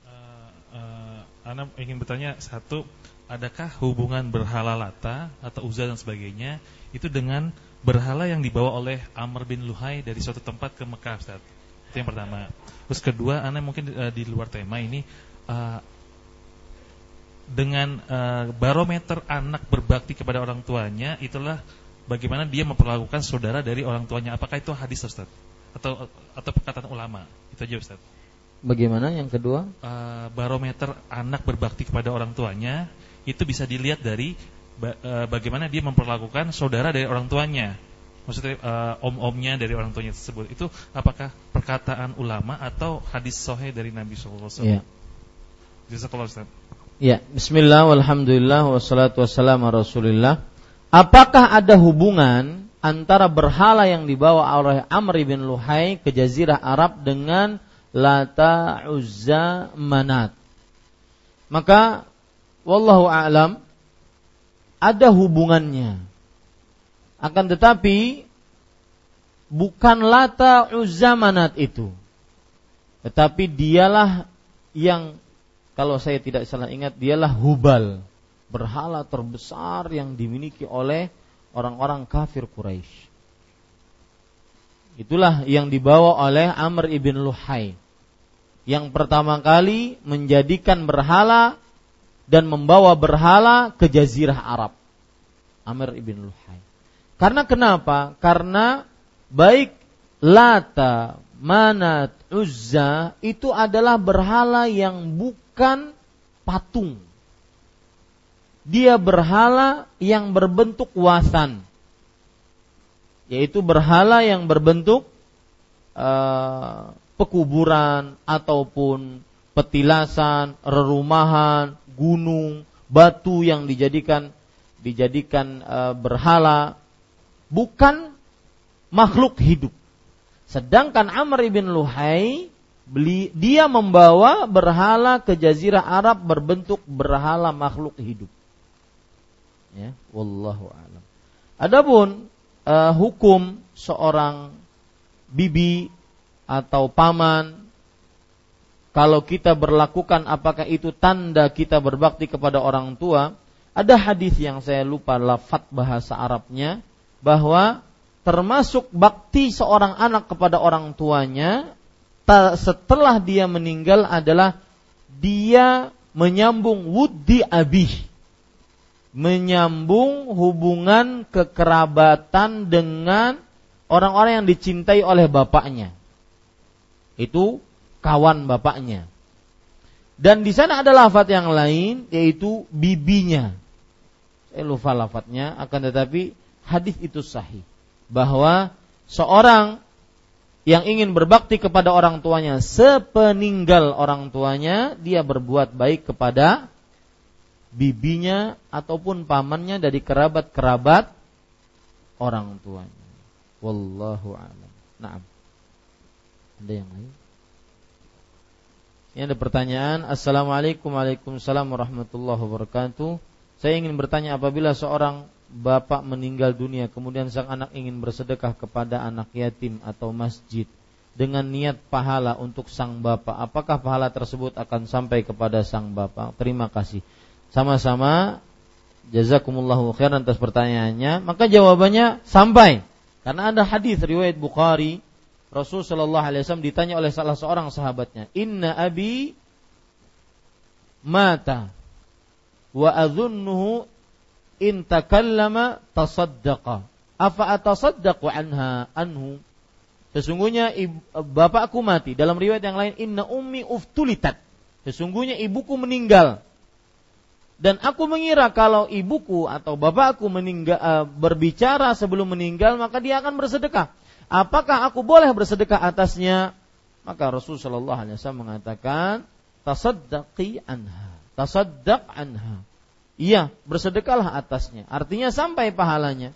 Uh, uh, Anda ingin bertanya satu, adakah hubungan berhala lata atau uzza dan sebagainya itu dengan berhala yang dibawa oleh Amr bin Luhai dari suatu tempat ke Mekah Ustaz? Itu yang pertama. Terus kedua, Anda mungkin uh, di luar tema ini uh, dengan uh, barometer anak berbakti kepada orang tuanya itulah bagaimana dia memperlakukan saudara dari orang tuanya. Apakah itu hadis Ustaz? Atau atau perkataan ulama? Itu aja Ustaz. Bagaimana yang kedua? Uh, barometer anak berbakti kepada orang tuanya itu bisa dilihat dari ba uh, bagaimana dia memperlakukan saudara dari orang tuanya. Maksudnya uh, om-omnya dari orang tuanya tersebut. Itu apakah perkataan ulama atau hadis sahih dari Nabi sallallahu alaihi wasallam? Iya. Ya, bismillah walhamdulillah wassalatu wassalamu rasulillah. Apakah ada hubungan antara berhala yang dibawa oleh Amr bin Luhai ke jazirah Arab dengan Lata, Uzza, Manat. Maka wallahu a'lam ada hubungannya. Akan tetapi bukan Lata, Uzza, Manat itu. Tetapi dialah yang kalau saya tidak salah ingat dialah Hubal, berhala terbesar yang dimiliki oleh orang-orang kafir Quraisy. Itulah yang dibawa oleh Amr ibn Luhai. Yang pertama kali menjadikan berhala dan membawa berhala ke jazirah Arab. Amr ibn Luhai. Karena kenapa? Karena baik Lata, Manat, Uzza itu adalah berhala yang bukan patung. Dia berhala yang berbentuk wasan yaitu berhala yang berbentuk uh, pekuburan ataupun petilasan, rerumahan, gunung, batu yang dijadikan dijadikan uh, berhala bukan makhluk hidup. Sedangkan Amr ibn Luhai beli dia membawa berhala ke jazirah Arab berbentuk berhala makhluk hidup. Ya, wallahu alam. Adapun uh, hukum seorang bibi atau paman kalau kita berlakukan apakah itu tanda kita berbakti kepada orang tua ada hadis yang saya lupa lafat bahasa Arabnya bahwa termasuk bakti seorang anak kepada orang tuanya setelah dia meninggal adalah dia menyambung wudi abih menyambung hubungan kekerabatan dengan orang-orang yang dicintai oleh bapaknya. Itu kawan bapaknya. Dan di sana ada lafat yang lain yaitu bibinya. Saya lupa lafadznya akan tetapi hadis itu sahih bahwa seorang yang ingin berbakti kepada orang tuanya sepeninggal orang tuanya dia berbuat baik kepada bibinya ataupun pamannya dari kerabat-kerabat orang tuanya. Wallahu a'lam. Naam. Ada yang lain? Ini ada pertanyaan. Assalamualaikum Waalaikumsalam warahmatullahi wabarakatuh. Saya ingin bertanya apabila seorang bapak meninggal dunia kemudian sang anak ingin bersedekah kepada anak yatim atau masjid dengan niat pahala untuk sang bapak, apakah pahala tersebut akan sampai kepada sang bapak? Terima kasih sama-sama jazakumullahu khairan atas pertanyaannya, maka jawabannya sampai. Karena ada hadis riwayat Bukhari, Rasul Shallallahu alaihi wasallam ditanya oleh salah seorang sahabatnya, "Inna abi mata wa adhunnuhu in takallama tasaddaqa. Afa atasaddaqu anha anhu?" Sesungguhnya bapakku mati. Dalam riwayat yang lain, inna ummi uftulitat. Sesungguhnya ibuku meninggal dan aku mengira kalau ibuku atau bapakku meninggal uh, berbicara sebelum meninggal maka dia akan bersedekah. Apakah aku boleh bersedekah atasnya? Maka Rasul Shallallahu Alaihi Wasallam mengatakan, tasaddaqi anha, tasaddaq anha. Iya, bersedekahlah atasnya. Artinya sampai pahalanya.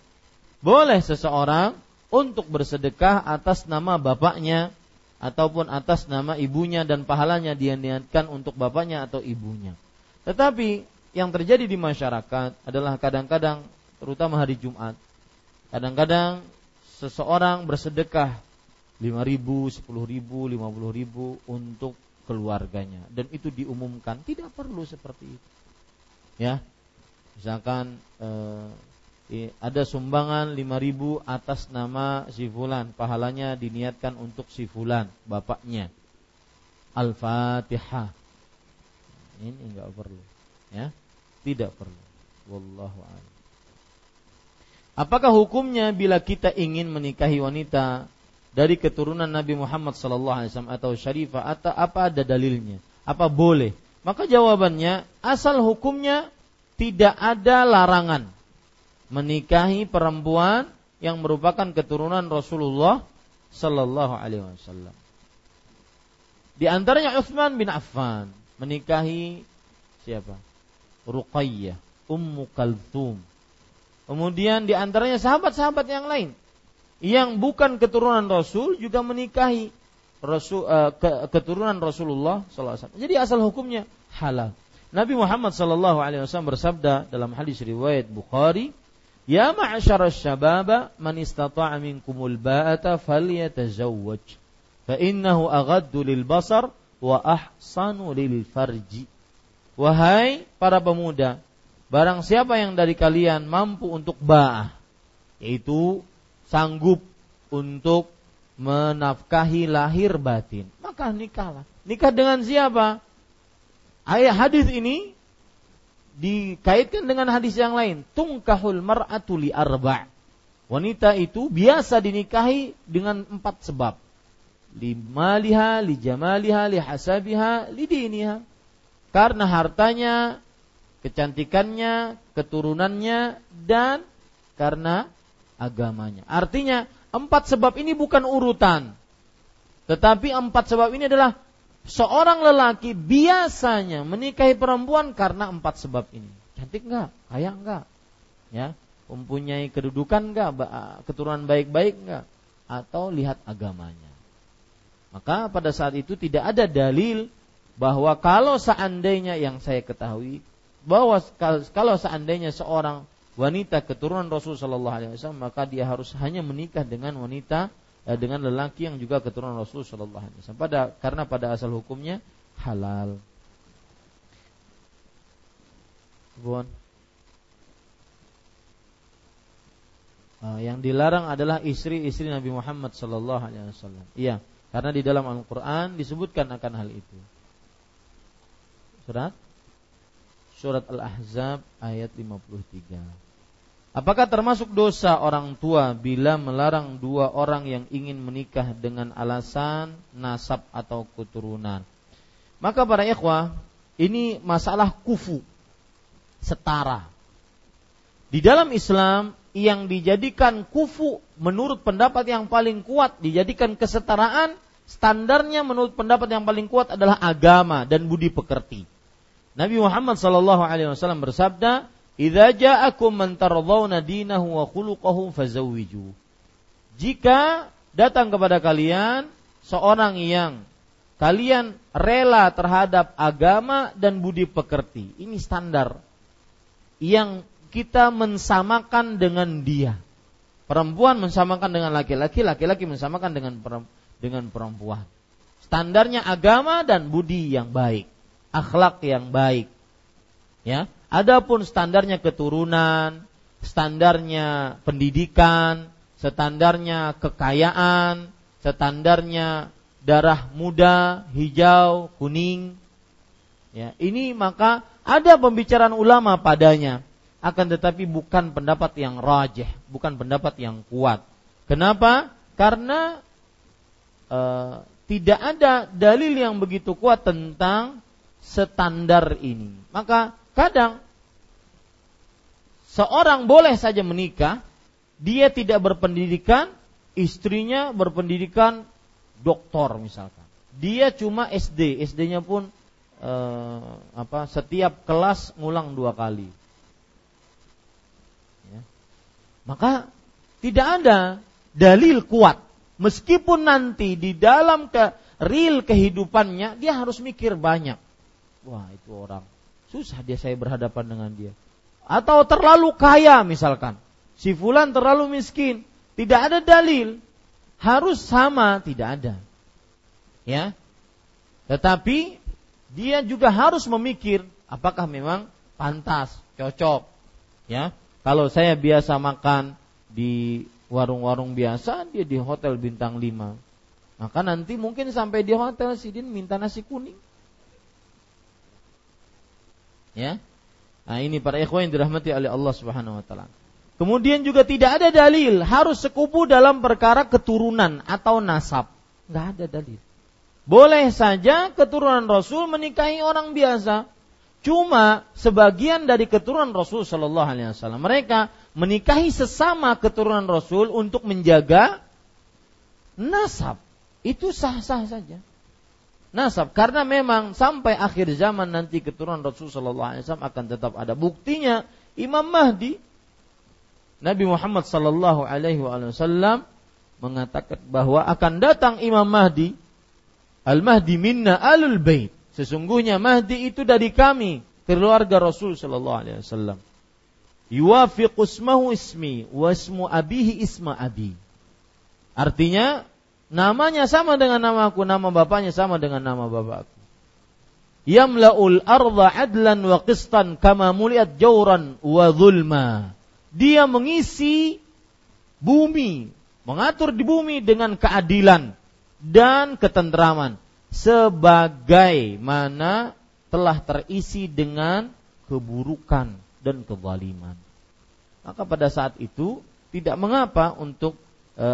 Boleh seseorang untuk bersedekah atas nama bapaknya ataupun atas nama ibunya dan pahalanya dia niatkan untuk bapaknya atau ibunya. Tetapi yang terjadi di masyarakat adalah kadang-kadang terutama hari Jumat kadang-kadang seseorang bersedekah 5 ribu, 10 ribu, 50 ribu untuk keluarganya. Dan itu diumumkan. Tidak perlu seperti itu. Ya. Misalkan eh, ada sumbangan 5 ribu atas nama si fulan. Pahalanya diniatkan untuk si fulan bapaknya. Al-Fatihah. Ini enggak perlu. Ya. Tidak perlu. Wallahu a'lam apakah hukumnya bila kita ingin menikahi wanita dari keturunan Nabi Muhammad wasallam atau syarifah atau apa ada dalilnya apa boleh maka jawabannya asal hukumnya tidak ada larangan menikahi perempuan yang merupakan keturunan Rasulullah sallallahu alaihi wasallam di antaranya Utsman bin Affan menikahi siapa? Ruqayyah, Ummu Kalthum. Kemudian di antaranya sahabat-sahabat yang lain yang bukan keturunan Rasul juga menikahi Rasul uh, ke, keturunan Rasulullah SAW. Jadi asal hukumnya halal. Nabi Muhammad wasallam bersabda dalam hadis riwayat Bukhari, "Ya ma'syar syababa man istata'a minkumul ba'ata falyatazawwaj, fa innahu aghaddu lil basar wa ahsanu lil farji." Wahai para pemuda, barang siapa yang dari kalian mampu untuk ba'ah, yaitu sanggup untuk menafkahi lahir batin, maka nikahlah. Nikah dengan siapa? Ayat hadis ini dikaitkan dengan hadis yang lain. Tungkahul mar'atu li arba'. Wanita itu biasa dinikahi dengan empat sebab. Li maliha, li jamaliha, li hasabiha, li. Karena hartanya, kecantikannya, keturunannya, dan karena agamanya. Artinya, empat sebab ini bukan urutan. Tetapi empat sebab ini adalah seorang lelaki biasanya menikahi perempuan karena empat sebab ini. Cantik enggak? Kaya enggak? Ya, mempunyai kedudukan enggak? Keturunan baik-baik enggak? Atau lihat agamanya. Maka pada saat itu tidak ada dalil bahwa kalau seandainya yang saya ketahui bahwa kalau seandainya seorang wanita keturunan Rasul Shallallahu Alaihi Wasallam maka dia harus hanya menikah dengan wanita eh, dengan lelaki yang juga keturunan Rasul Shallallahu Alaihi Wasallam. Pada karena pada asal hukumnya halal. Bon. Uh, yang dilarang adalah istri-istri Nabi Muhammad Sallallahu Alaihi Wasallam. Iya, karena di dalam Al-Quran disebutkan akan hal itu. Surat Surat Al-Ahzab ayat 53. Apakah termasuk dosa orang tua bila melarang dua orang yang ingin menikah dengan alasan nasab atau keturunan? Maka para ikhwah, ini masalah kufu, setara. Di dalam Islam yang dijadikan kufu menurut pendapat yang paling kuat dijadikan kesetaraan standarnya menurut pendapat yang paling kuat adalah agama dan budi pekerti. Nabi Muhammad sallallahu alaihi wasallam bersabda, Idza ja'akum man tardawna dinahu wa khuluquhu fazawwiju. Jika datang kepada kalian seorang yang kalian rela terhadap agama dan budi pekerti. Ini standar yang kita mensamakan dengan dia. Perempuan mensamakan dengan laki-laki, laki-laki mensamakan dengan dengan perempuan. Standarnya agama dan budi yang baik, akhlak yang baik. Ya, Adapun standarnya keturunan, standarnya pendidikan, standarnya kekayaan, standarnya darah muda, hijau, kuning. Ya, ini maka ada pembicaraan ulama padanya, akan tetapi bukan pendapat yang rajih, bukan pendapat yang kuat. Kenapa? Karena e, tidak ada dalil yang begitu kuat tentang standar ini. Maka Kadang seorang boleh saja menikah, dia tidak berpendidikan, istrinya berpendidikan doktor misalkan. Dia cuma SD, SD-nya pun eh, apa setiap kelas ngulang dua kali. Ya. Maka tidak ada dalil kuat meskipun nanti di dalam ke real kehidupannya dia harus mikir banyak. Wah, itu orang Susah dia saya berhadapan dengan dia. Atau terlalu kaya misalkan. Si fulan terlalu miskin. Tidak ada dalil. Harus sama, tidak ada. Ya. Tetapi dia juga harus memikir apakah memang pantas, cocok. Ya. Kalau saya biasa makan di warung-warung biasa, dia di hotel bintang 5. Maka nanti mungkin sampai di hotel Sidin minta nasi kuning. Ya. Nah, ini para ikhwan yang dirahmati oleh Allah Subhanahu wa taala. Kemudian juga tidak ada dalil harus sekupu dalam perkara keturunan atau nasab. Enggak ada dalil. Boleh saja keturunan Rasul menikahi orang biasa. Cuma sebagian dari keturunan Rasul Shallallahu Alaihi Wasallam mereka menikahi sesama keturunan Rasul untuk menjaga nasab. Itu sah-sah saja nasab. Karena memang sampai akhir zaman nanti keturunan Rasul sallallahu alaihi wasallam akan tetap ada. Buktinya Imam Mahdi Nabi Muhammad sallallahu alaihi wasallam mengatakan bahwa akan datang Imam Mahdi Al-Mahdi minna alul bait. Sesungguhnya Mahdi itu dari kami keluarga Rasul sallallahu alaihi wasallam. Yuwafiqu ismi wa ismu abihi isma abi. Artinya Namanya sama dengan nama aku, nama bapaknya sama dengan nama bapakku. Yamla'ul arda adlan wa qistan kama muliat jauran wa zulma. Dia mengisi bumi, mengatur di bumi dengan keadilan dan ketentraman sebagaimana telah terisi dengan keburukan dan kezaliman. Maka pada saat itu tidak mengapa untuk e,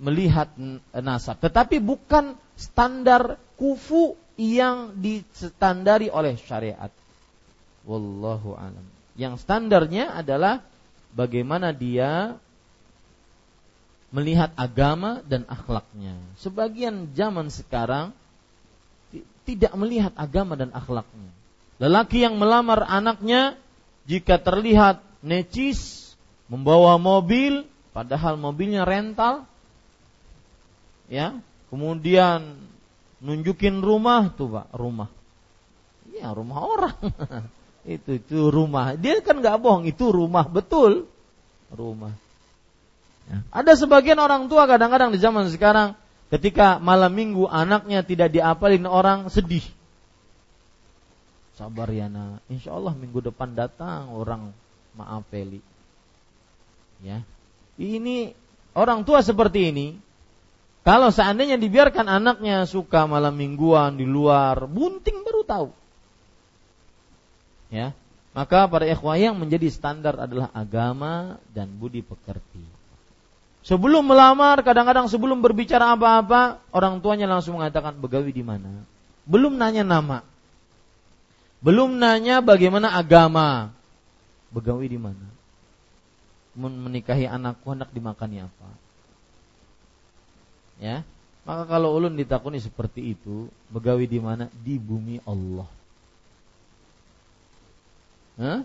melihat nasab, tetapi bukan standar kufu yang distandari oleh syariat. Wallahu alam. Yang standarnya adalah bagaimana dia melihat agama dan akhlaknya. Sebagian zaman sekarang tidak melihat agama dan akhlaknya. Lelaki yang melamar anaknya jika terlihat necis membawa mobil padahal mobilnya rental ya. Kemudian nunjukin rumah tuh pak. Rumah. Ya rumah orang. Itu itu rumah. Dia kan nggak bohong. Itu rumah betul. Rumah. Ya. Ada sebagian orang tua kadang-kadang di zaman sekarang ketika malam minggu anaknya tidak diapalin orang sedih. Sabar ya nak, insya Allah minggu depan datang orang maafeli. Ya, ini orang tua seperti ini. Kalau seandainya dibiarkan anaknya suka malam mingguan di luar, bunting baru tahu. Ya, maka para ikhwah yang menjadi standar adalah agama dan budi pekerti. Sebelum melamar, kadang-kadang sebelum berbicara apa-apa, orang tuanya langsung mengatakan begawi di mana. Belum nanya nama. Belum nanya bagaimana agama. Begawi di mana? Menikahi anakku hendak dimakani apa? Ya. Maka kalau ulun ditakuni seperti itu, begawi di mana? Di bumi Allah. Hah?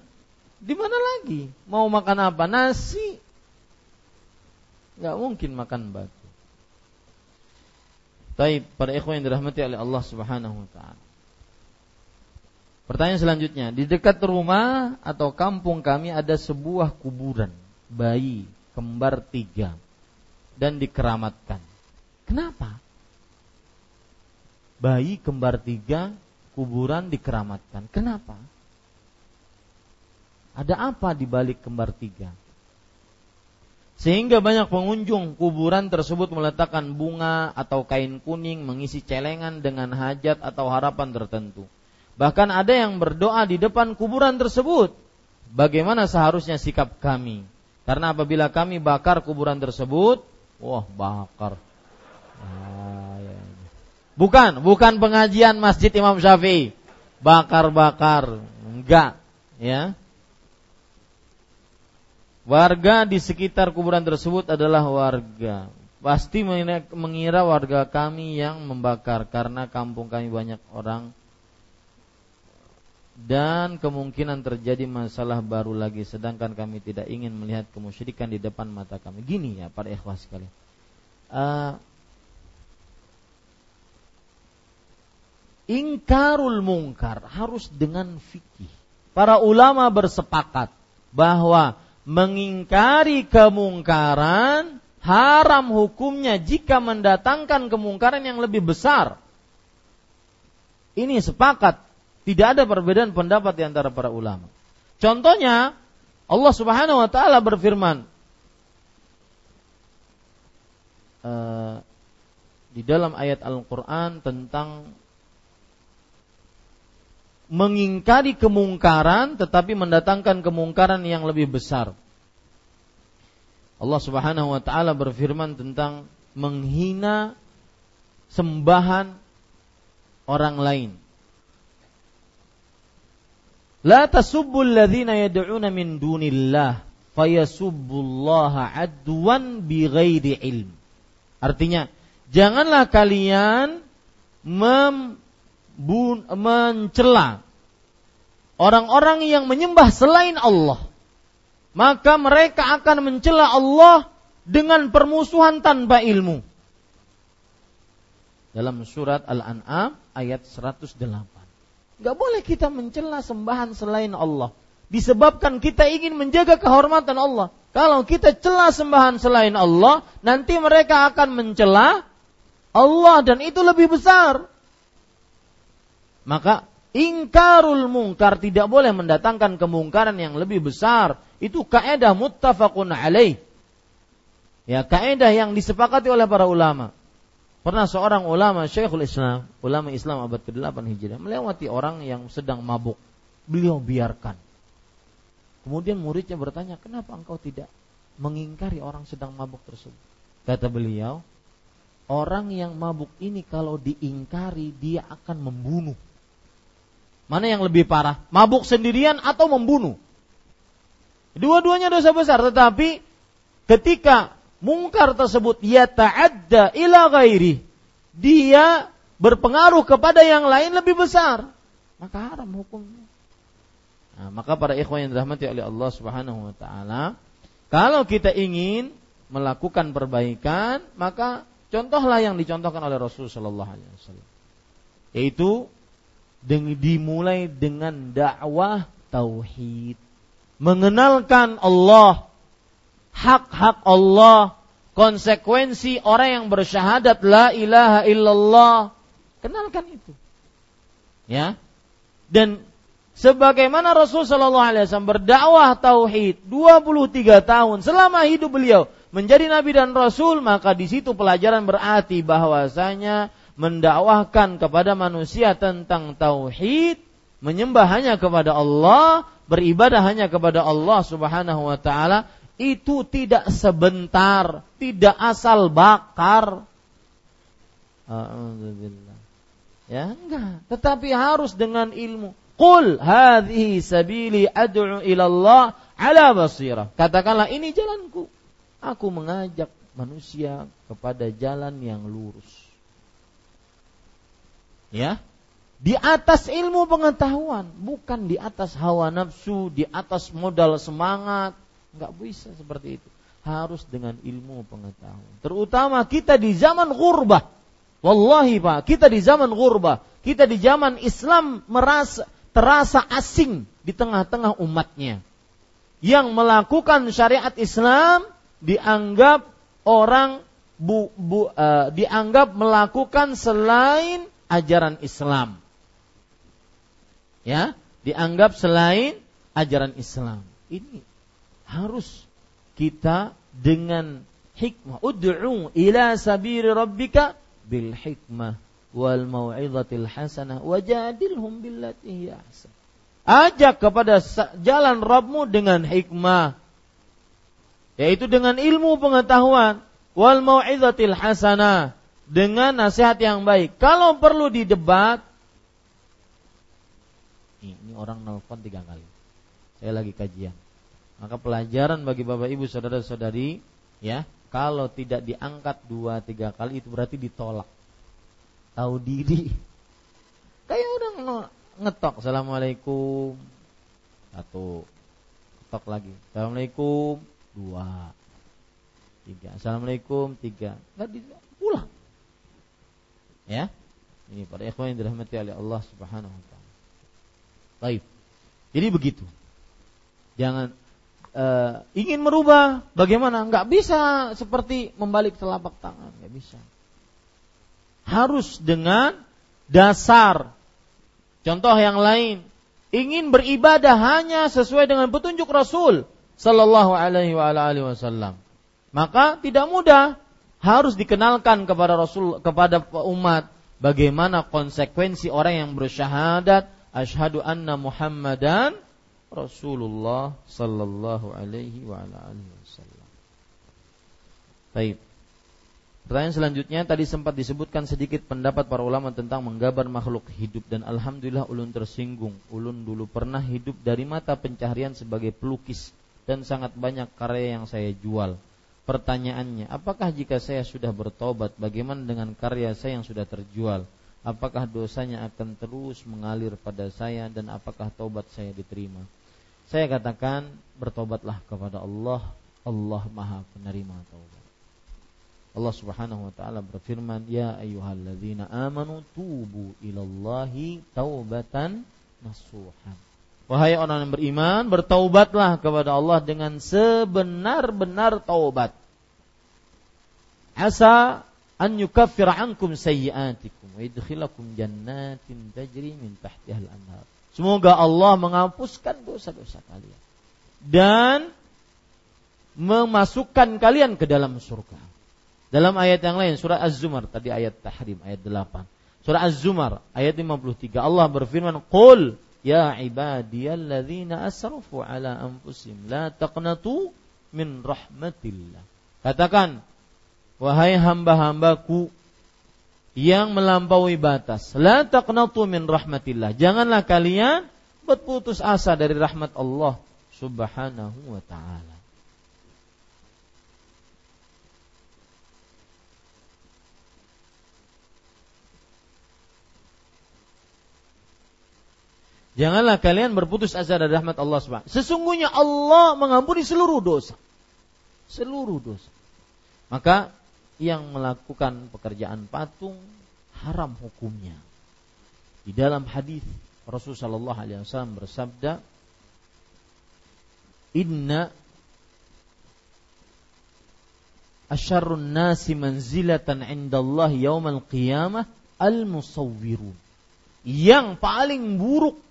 Di mana lagi? Mau makan apa? Nasi nggak mungkin makan batu. Tapi para ikhwan yang dirahmati oleh Allah Subhanahu wa taala. Pertanyaan selanjutnya, di dekat rumah atau kampung kami ada sebuah kuburan bayi kembar tiga dan dikeramatkan. Kenapa? Bayi kembar tiga kuburan dikeramatkan. Kenapa? Ada apa di balik kembar tiga? Sehingga banyak pengunjung kuburan tersebut meletakkan bunga atau kain kuning mengisi celengan dengan hajat atau harapan tertentu. Bahkan ada yang berdoa di depan kuburan tersebut. Bagaimana seharusnya sikap kami? Karena apabila kami bakar kuburan tersebut, wah bakar. Ah, ya, ya. Bukan, bukan pengajian Masjid Imam Syafi'i. Bakar-bakar, enggak, ya. Warga di sekitar kuburan tersebut adalah warga. Pasti mengira warga kami yang membakar karena kampung kami banyak orang dan kemungkinan terjadi masalah baru lagi sedangkan kami tidak ingin melihat kemusyrikan di depan mata kami. Gini ya para ikhwas sekalian. Uh, ingkarul mungkar harus dengan fikih. Para ulama bersepakat bahwa mengingkari kemungkaran haram hukumnya jika mendatangkan kemungkaran yang lebih besar. Ini sepakat, tidak ada perbedaan pendapat di antara para ulama. Contohnya, Allah Subhanahu wa taala berfirman uh, di dalam ayat Al-Qur'an tentang mengingkari kemungkaran tetapi mendatangkan kemungkaran yang lebih besar. Allah Subhanahu wa taala berfirman tentang menghina sembahan orang lain. La tasubbul ladzina yad'una min dunillah fayasubbullaha adwan bighairi ilm. Artinya, janganlah kalian mem mencela orang-orang yang menyembah selain Allah, maka mereka akan mencela Allah dengan permusuhan tanpa ilmu. Dalam surat Al-An'am ayat 108. Gak boleh kita mencela sembahan selain Allah. Disebabkan kita ingin menjaga kehormatan Allah. Kalau kita cela sembahan selain Allah, nanti mereka akan mencela Allah dan itu lebih besar. Maka ingkarul mungkar tidak boleh mendatangkan kemungkaran yang lebih besar. Itu kaidah muttafaqun alaih. Ya, kaidah yang disepakati oleh para ulama. Pernah seorang ulama Syekhul Islam, ulama Islam abad ke-8 Hijriah melewati orang yang sedang mabuk. Beliau biarkan. Kemudian muridnya bertanya, "Kenapa engkau tidak mengingkari orang sedang mabuk tersebut?" Kata beliau, "Orang yang mabuk ini kalau diingkari dia akan membunuh." Mana yang lebih parah? Mabuk sendirian atau membunuh? Dua-duanya dosa besar, tetapi ketika mungkar tersebut yata'adda ila ghairi dia berpengaruh kepada yang lain lebih besar maka haram hukumnya nah, maka para ikhwan yang dirahmati oleh Allah Subhanahu wa taala kalau kita ingin melakukan perbaikan maka contohlah yang dicontohkan oleh Rasul sallallahu alaihi wasallam yaitu dimulai dengan dakwah tauhid mengenalkan Allah hak-hak Allah, konsekuensi orang yang bersyahadat la ilaha illallah. Kenalkan itu. Ya. Dan sebagaimana Rasul sallallahu alaihi wasallam berdakwah tauhid 23 tahun selama hidup beliau menjadi nabi dan rasul, maka di situ pelajaran berarti bahwasanya mendakwahkan kepada manusia tentang tauhid, menyembah hanya kepada Allah, beribadah hanya kepada Allah Subhanahu wa taala itu tidak sebentar, tidak asal bakar. Ya enggak, tetapi harus dengan ilmu. Qul hadhihi sabili ad'u ila Allah ala basirah. Katakanlah ini jalanku. Aku mengajak manusia kepada jalan yang lurus. Ya, di atas ilmu pengetahuan, bukan di atas hawa nafsu, di atas modal semangat, Nggak bisa seperti itu. Harus dengan ilmu pengetahuan. Terutama kita di zaman gurbah. Wallahi Pak, kita di zaman gurbah. Kita di zaman Islam merasa terasa asing di tengah-tengah umatnya. Yang melakukan syariat Islam dianggap orang bu, bu, uh, dianggap melakukan selain ajaran Islam. Ya, dianggap selain ajaran Islam. Ini harus kita dengan hikmah. Ud'u ila sabiri rabbika bil hikmah wal mau'izatil hasanah wajadilhum billati ahsan. Ajak kepada jalan Rabbmu dengan hikmah yaitu dengan ilmu pengetahuan wal mau'izatil hasanah dengan nasihat yang baik. Kalau perlu didebat ini orang nelfon tiga kali. Saya lagi kajian. Maka pelajaran bagi bapak ibu saudara saudari ya kalau tidak diangkat dua tiga kali itu berarti ditolak. Tahu diri. Kayak udah ngetok assalamualaikum satu ketok lagi assalamualaikum dua tiga assalamualaikum tiga nggak pulang ya ini para ikhwan yang dirahmati oleh Allah Subhanahu wa taala. Baik. Jadi begitu. Jangan uh, ingin merubah, bagaimana? Nggak bisa seperti membalik telapak tangan, nggak bisa. Harus dengan dasar. Contoh yang lain, ingin beribadah hanya sesuai dengan petunjuk Rasul Sallallahu Alaihi Wasallam. Maka tidak mudah, harus dikenalkan kepada Rasul kepada umat bagaimana konsekuensi orang yang bersyahadat asyhadu anna Muhammadan Rasulullah sallallahu alaihi wa ala alihi wasallam. Baik. Pertanyaan selanjutnya tadi sempat disebutkan sedikit pendapat para ulama tentang menggambar makhluk hidup dan alhamdulillah ulun tersinggung. Ulun dulu pernah hidup dari mata pencaharian sebagai pelukis dan sangat banyak karya yang saya jual. Pertanyaannya, apakah jika saya sudah bertobat, bagaimana dengan karya saya yang sudah terjual? Apakah dosanya akan terus mengalir pada saya dan apakah tobat saya diterima? Saya katakan bertobatlah kepada Allah. Allah Maha penerima taubat. Allah Subhanahu wa taala berfirman, "Ya ayyuhalladzina amanu tubu ilallahi taubatan nasuhan." Wahai orang yang beriman, bertaubatlah kepada Allah dengan sebenar-benar taubat. Asa an yukaffir ankum sayyi'atikum wa yudkhilakum jannatin tajri min tahtiha al-anhar. Semoga Allah menghapuskan dosa-dosa kalian. Dan memasukkan kalian ke dalam surga. Dalam ayat yang lain surah Az-Zumar tadi ayat tahrim ayat 8. Surah Az-Zumar ayat 53 Allah berfirman, "Qul ya ibadiyalladzina asrafu ala anfusihim la taqnatu min rahmatillah." Katakan, wahai hamba-hambaku yang melampaui batas, la taqnatu min rahmatillah. Janganlah kalian berputus asa dari rahmat Allah Subhanahu wa taala. Janganlah kalian berputus asa dari rahmat Allah Subhanahu. Sesungguhnya Allah mengampuni seluruh dosa. Seluruh dosa. Maka yang melakukan pekerjaan patung haram hukumnya. Di dalam hadis Rasulullah Shallallahu Alaihi Wasallam bersabda, Inna asyarrun nasi manzilatan indallah yaumal qiyamah al-musawwirun. Yang paling buruk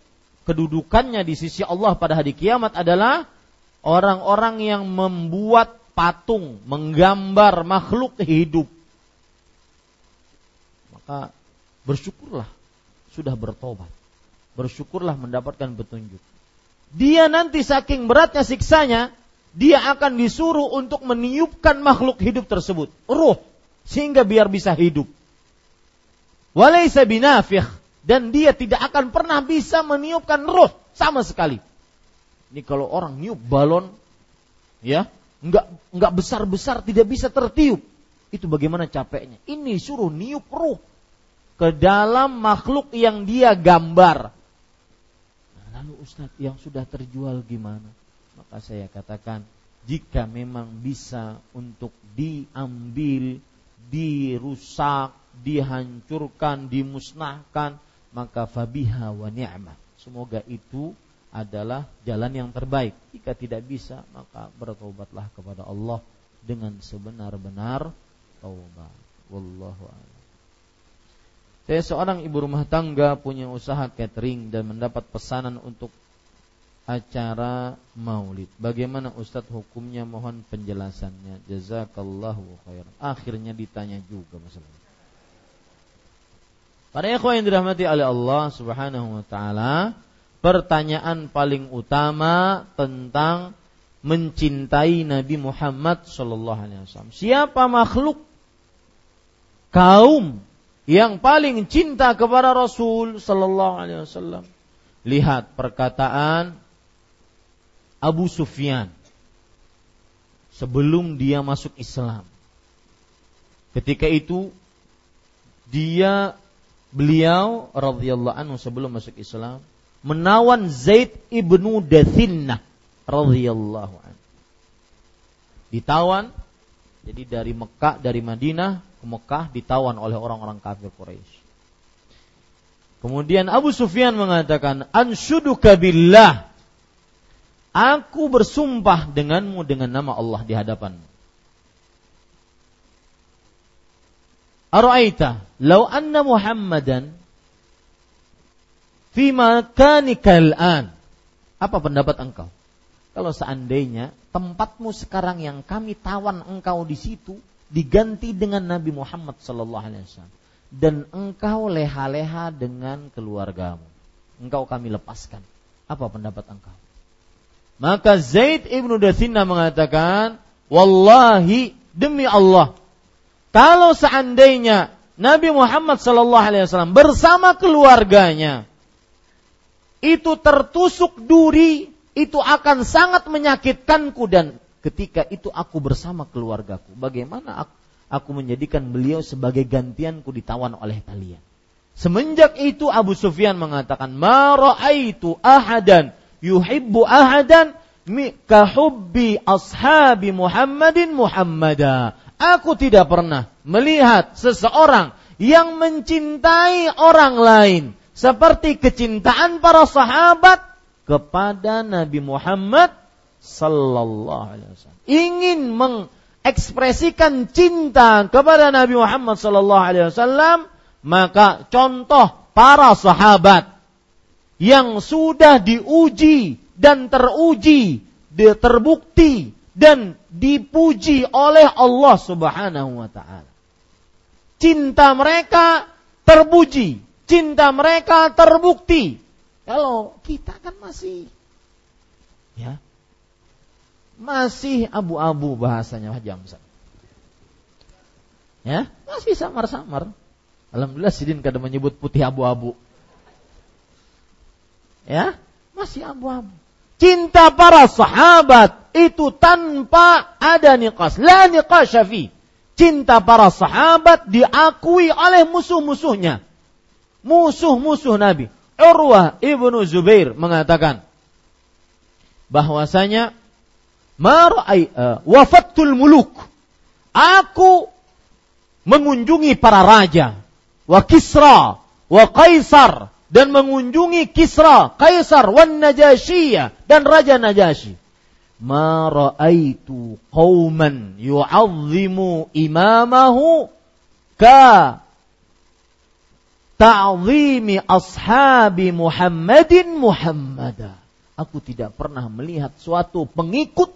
kedudukannya di sisi Allah pada hari kiamat adalah orang-orang yang membuat patung, menggambar makhluk hidup. Maka bersyukurlah sudah bertobat. Bersyukurlah mendapatkan petunjuk. Dia nanti saking beratnya siksanya, dia akan disuruh untuk meniupkan makhluk hidup tersebut, ruh, sehingga biar bisa hidup. Walaysa binafikh dan dia tidak akan pernah bisa meniupkan roh sama sekali. Ini kalau orang niup balon, ya, nggak nggak besar besar tidak bisa tertiup. Itu bagaimana capeknya? Ini suruh niup roh ke dalam makhluk yang dia gambar. Nah, lalu Ustadz yang sudah terjual gimana? Maka saya katakan jika memang bisa untuk diambil, dirusak, dihancurkan, dimusnahkan, maka fabiha wa ni'mah. Semoga itu adalah jalan yang terbaik. Jika tidak bisa, maka bertobatlah kepada Allah dengan sebenar-benar taubat. Wallahu a'lam. Saya seorang ibu rumah tangga punya usaha catering dan mendapat pesanan untuk acara maulid. Bagaimana Ustadz hukumnya? Mohon penjelasannya. Jazakallahu khairan. Akhirnya ditanya juga masalah. Para ikhwan yang dirahmati oleh Allah Subhanahu wa taala, pertanyaan paling utama tentang mencintai Nabi Muhammad sallallahu alaihi wasallam. Siapa makhluk kaum yang paling cinta kepada Rasul sallallahu alaihi wasallam? Lihat perkataan Abu Sufyan sebelum dia masuk Islam. Ketika itu dia beliau radhiyallahu anhu sebelum masuk Islam menawan Zaid ibnu Dathinnah radhiyallahu anhu. Ditawan jadi dari Mekah dari Madinah ke Mekah ditawan oleh orang-orang kafir Quraisy. Kemudian Abu Sufyan mengatakan, "Anshuduka billah." Aku bersumpah denganmu dengan nama Allah di hadapanmu. Ara'aita law anna Muhammadan fi an Apa pendapat engkau? Kalau seandainya tempatmu sekarang yang kami tawan engkau di situ diganti dengan Nabi Muhammad sallallahu alaihi wasallam dan engkau leha-leha dengan keluargamu. Engkau kami lepaskan. Apa pendapat engkau? Maka Zaid ibnu Dathina mengatakan, Wallahi demi Allah, kalau seandainya Nabi Muhammad Sallallahu Alaihi Wasallam bersama keluarganya itu tertusuk duri, itu akan sangat menyakitkanku dan ketika itu aku bersama keluargaku. Bagaimana aku, aku menjadikan beliau sebagai gantianku ditawan oleh kalian? Semenjak itu Abu Sufyan mengatakan, "Ma ra'aitu ahadan yuhibbu ahadan kahubbi ashabi Muhammadin Muhammada." Aku tidak pernah melihat seseorang yang mencintai orang lain seperti kecintaan para sahabat kepada Nabi Muhammad sallallahu alaihi wasallam. Ingin mengekspresikan cinta kepada Nabi Muhammad sallallahu alaihi wasallam, maka contoh para sahabat yang sudah diuji dan teruji, terbukti dan dipuji oleh Allah Subhanahu wa taala. Cinta mereka terpuji, cinta mereka terbukti. Kalau kita kan masih ya masih abu-abu bahasanya Pak Jamsan. Ya, masih samar-samar. Alhamdulillah Sidin kada menyebut putih abu-abu. Ya, masih abu-abu. Cinta para sahabat itu tanpa ada niqas. La niqas syafi. Cinta para sahabat diakui oleh musuh-musuhnya. Musuh-musuh Nabi. Urwah ibnu Zubair mengatakan bahwasanya mar'ai uh, wafatul muluk. Aku mengunjungi para raja, wa Kisra, wa Kaisar, dan mengunjungi Kisra, Kaisar, wan Najashiyah, dan Raja Najasyi ma ra'aitu qauman yu'azzimu imamahu ka ta'zimi ashabi Muhammadin Muhammada. Aku tidak pernah melihat suatu pengikut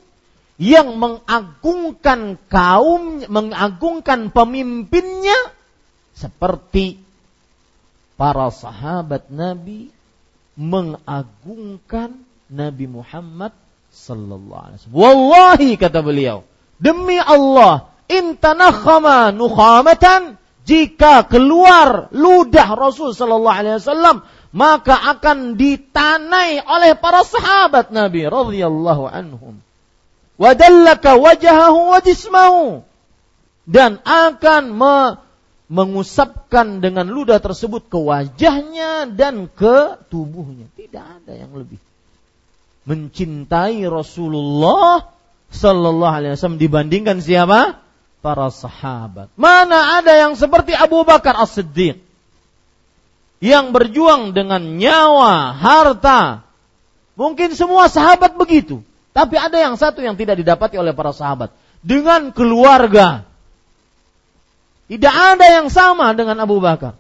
yang mengagungkan kaum, mengagungkan pemimpinnya seperti para sahabat Nabi mengagungkan Nabi Muhammad sallallahu alaihi wasallam. Wallahi kata beliau, demi Allah, intanakhama nukhamatan jika keluar ludah Rasul sallallahu alaihi wasallam maka akan ditanai oleh para sahabat Nabi radhiyallahu anhum. Wadallaka wajahahu wa jismahu dan akan me mengusapkan dengan ludah tersebut ke wajahnya dan ke tubuhnya. Tidak ada yang lebih mencintai Rasulullah Sallallahu Alaihi Wasallam dibandingkan siapa? Para sahabat. Mana ada yang seperti Abu Bakar As-Siddiq yang berjuang dengan nyawa, harta. Mungkin semua sahabat begitu, tapi ada yang satu yang tidak didapati oleh para sahabat dengan keluarga. Tidak ada yang sama dengan Abu Bakar.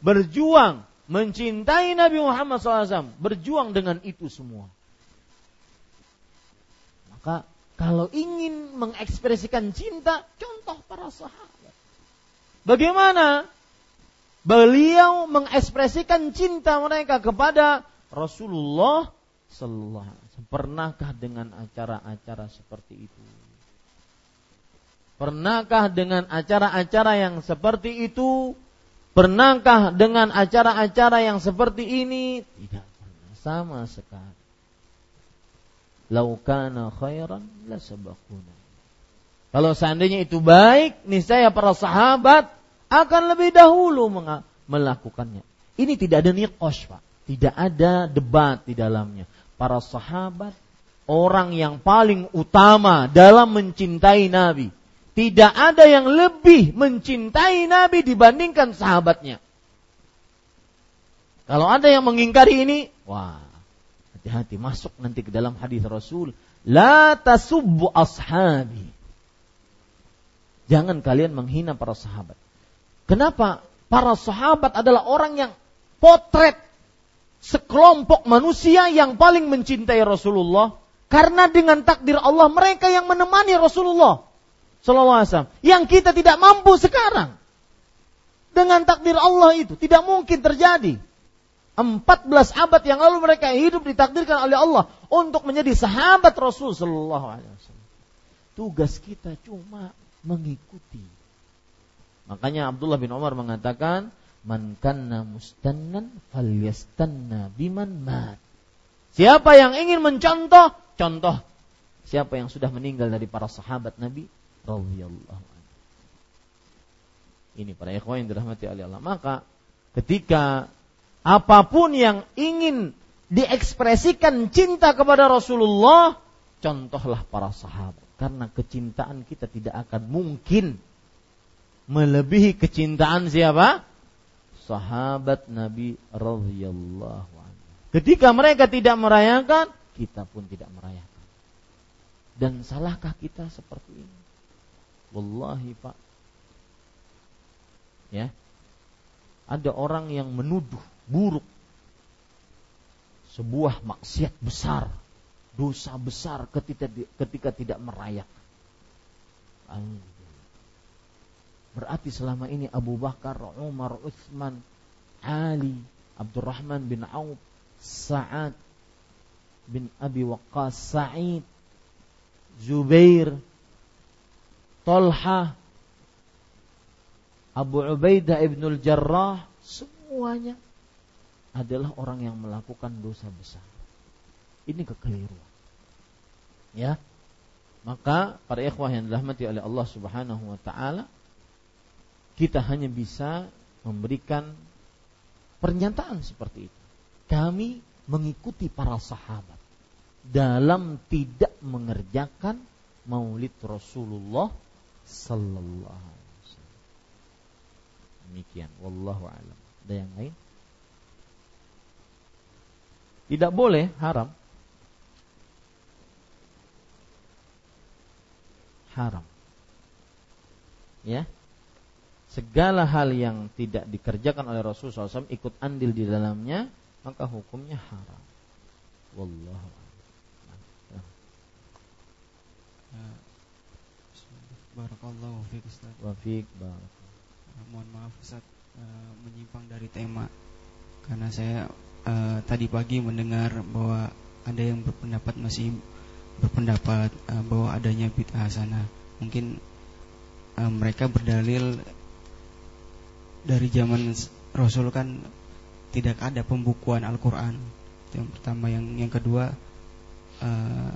Berjuang mencintai Nabi Muhammad SAW, berjuang dengan itu semua. Maka kalau ingin mengekspresikan cinta, contoh para sahabat. Bagaimana beliau mengekspresikan cinta mereka kepada Rasulullah Sallallahu Alaihi Wasallam. Pernahkah dengan acara-acara seperti itu? Pernahkah dengan acara-acara yang seperti itu Pernahkah dengan acara-acara yang seperti ini? Tidak pernah sama sekali. Laukana khairan la sabakuna. Kalau seandainya itu baik, niscaya para sahabat akan lebih dahulu melakukannya. Ini tidak ada niqosh, Pak. Tidak ada debat di dalamnya. Para sahabat orang yang paling utama dalam mencintai Nabi tidak ada yang lebih mencintai Nabi dibandingkan sahabatnya. Kalau ada yang mengingkari ini, wah, hati-hati masuk nanti ke dalam hadis Rasul, la tasubbu ashabi. Jangan kalian menghina para sahabat. Kenapa? Para sahabat adalah orang yang potret sekelompok manusia yang paling mencintai Rasulullah karena dengan takdir Allah mereka yang menemani Rasulullah Sallallahu Alaihi Wasallam. Yang kita tidak mampu sekarang. Dengan takdir Allah itu. Tidak mungkin terjadi. 14 abad yang lalu mereka hidup ditakdirkan oleh Allah untuk menjadi sahabat Rasul Sallallahu Alaihi Wasallam. Tugas kita cuma mengikuti. Makanya Abdullah bin Umar mengatakan, Man kanna mustannan falyastanna biman mat. Siapa yang ingin mencontoh, contoh. Siapa yang sudah meninggal dari para sahabat Nabi, radhiyallahu Ini para ikhwan yang dirahmati Allah. Maka ketika apa pun yang ingin diekspresikan cinta kepada Rasulullah, contohlah para sahabat. Karena kecintaan kita tidak akan mungkin melebihi kecintaan siapa? Sahabat Nabi radhiyallahu. Ketika mereka tidak merayakan, kita pun tidak merayakan. Dan salahkah kita seperti ini? Wallahi Pak. Ya. Ada orang yang menuduh buruk sebuah maksiat besar dosa besar ketika ketika tidak merayak. Berarti selama ini Abu Bakar, Umar, Utsman, Ali, Abdurrahman bin Auf, Sa'ad bin Abi Waqqas, Sa'id, Zubair, Tolha, Abu Ubaidah ibnul Jarrah, semuanya adalah orang yang melakukan dosa besar. Ini kekeliruan. Ya. Maka para ikhwah yang dirahmati oleh Allah Subhanahu wa taala kita hanya bisa memberikan pernyataan seperti itu. Kami mengikuti para sahabat dalam tidak mengerjakan maulid Rasulullah sallallahu alaihi wasallam. Demikian wallahu alam. Ada yang lain? Tidak boleh haram. Haram. Ya, segala hal yang tidak dikerjakan oleh Rasulullah SAW ikut andil di dalamnya maka hukumnya haram. Wallahu uh, Barakallahu fiik Ustaz. Wa fiik barak. Uh, mohon maaf Ustaz uh, menyimpang dari tema karena saya uh, tadi pagi mendengar bahwa ada yang berpendapat masih berpendapat uh, bahwa adanya bid'ah sana. Mungkin uh, mereka berdalil dari zaman Rasul kan tidak ada pembukuan Al-Quran yang pertama yang yang kedua uh,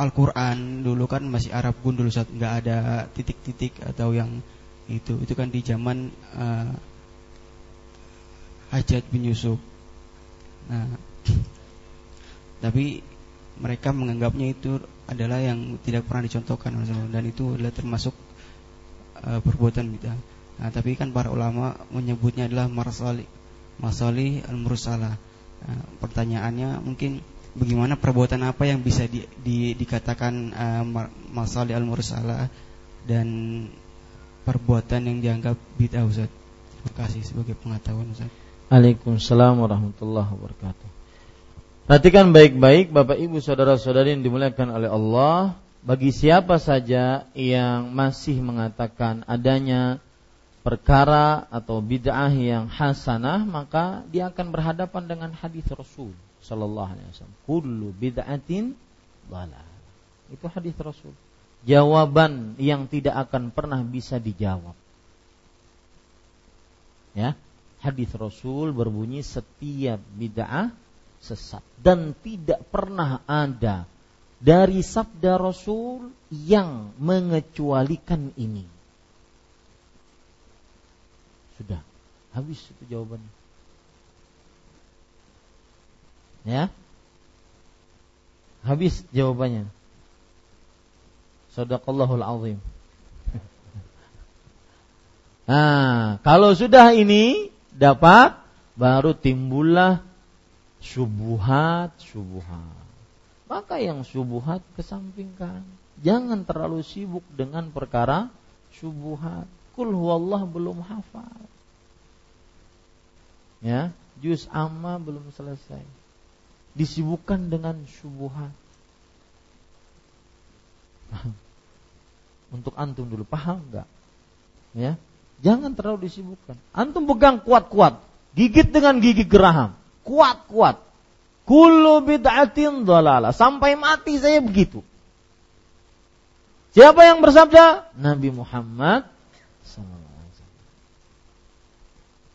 Al-Quran. Dulu kan masih Arab gundul saat nggak ada titik-titik atau yang itu. Itu kan di zaman uh, Hajat bin Yusuf. Nah tapi mereka menganggapnya itu adalah yang tidak pernah dicontohkan dan itu adalah termasuk uh, perbuatan bid'ah. Nah, tapi kan para ulama menyebutnya adalah marsali, masali al-mursalah. Nah, pertanyaannya mungkin bagaimana perbuatan apa yang bisa di, di, dikatakan uh, masali al-mursalah dan perbuatan yang dianggap bid'ah Ustaz. Terima kasih sebagai pengetahuan Ustaz. Waalaikumsalam warahmatullahi wabarakatuh. Perhatikan baik-baik Bapak Ibu saudara-saudari yang dimuliakan oleh Allah, bagi siapa saja yang masih mengatakan adanya perkara atau bid'ah yang hasanah maka dia akan berhadapan dengan hadis Rasul sallallahu alaihi wasallam. Kullu bid'atin dhalah itu hadis Rasul. Jawaban yang tidak akan pernah bisa dijawab. Ya hadis Rasul berbunyi setiap bid'ah sesat dan tidak pernah ada dari sabda Rasul yang mengecualikan ini. Sudah, habis itu jawabannya. Ya. Habis jawabannya. Sadaqallahul azim. Nah, kalau sudah ini dapat baru timbullah subuhat, subuhat. Maka yang subuhat kesampingkan. Jangan terlalu sibuk dengan perkara subuhat. Kul huwallah belum hafal. Ya, juz amma belum selesai. Disibukkan dengan syubhat. Untuk antum dulu paham enggak? Ya. Jangan terlalu disibukkan. Antum pegang kuat-kuat. Gigit dengan gigi geraham. Kuat-kuat. Kullu bid'atin dhalala. Sampai mati saya begitu. Siapa yang bersabda? Nabi Muhammad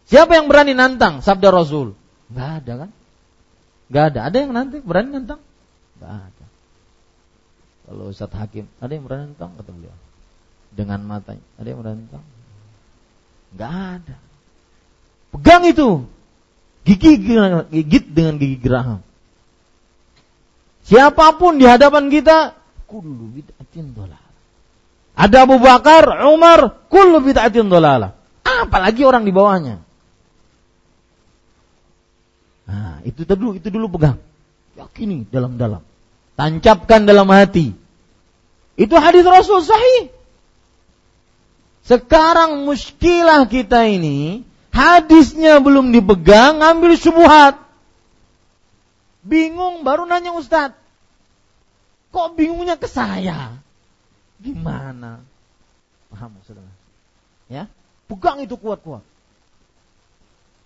Siapa yang berani nantang sabda Rasul? Gak ada kan? Gak ada. Ada yang nanti berani nantang? Gak ada. Kalau Ustaz Hakim, ada yang berani nantang? Kata beliau. Dengan matanya. Ada yang berani nantang? Gak ada. Pegang itu. Gigi gigit dengan gigi geraham. Siapa pun di hadapan kita, kullu bid'atin dolala. Ada Abu Bakar, Umar, kullu bid'atin dolala. Apalagi orang di bawahnya. Nah, itu dulu, itu dulu pegang. Yakini dalam-dalam. Tancapkan dalam hati. Itu hadis Rasul sahih. Sekarang muskilah kita ini, hadisnya belum dipegang, ngambil subuhat. Bingung baru nanya Ustaz. Kok bingungnya ke saya? Gimana? Paham maksudnya? Ya, pegang itu kuat-kuat.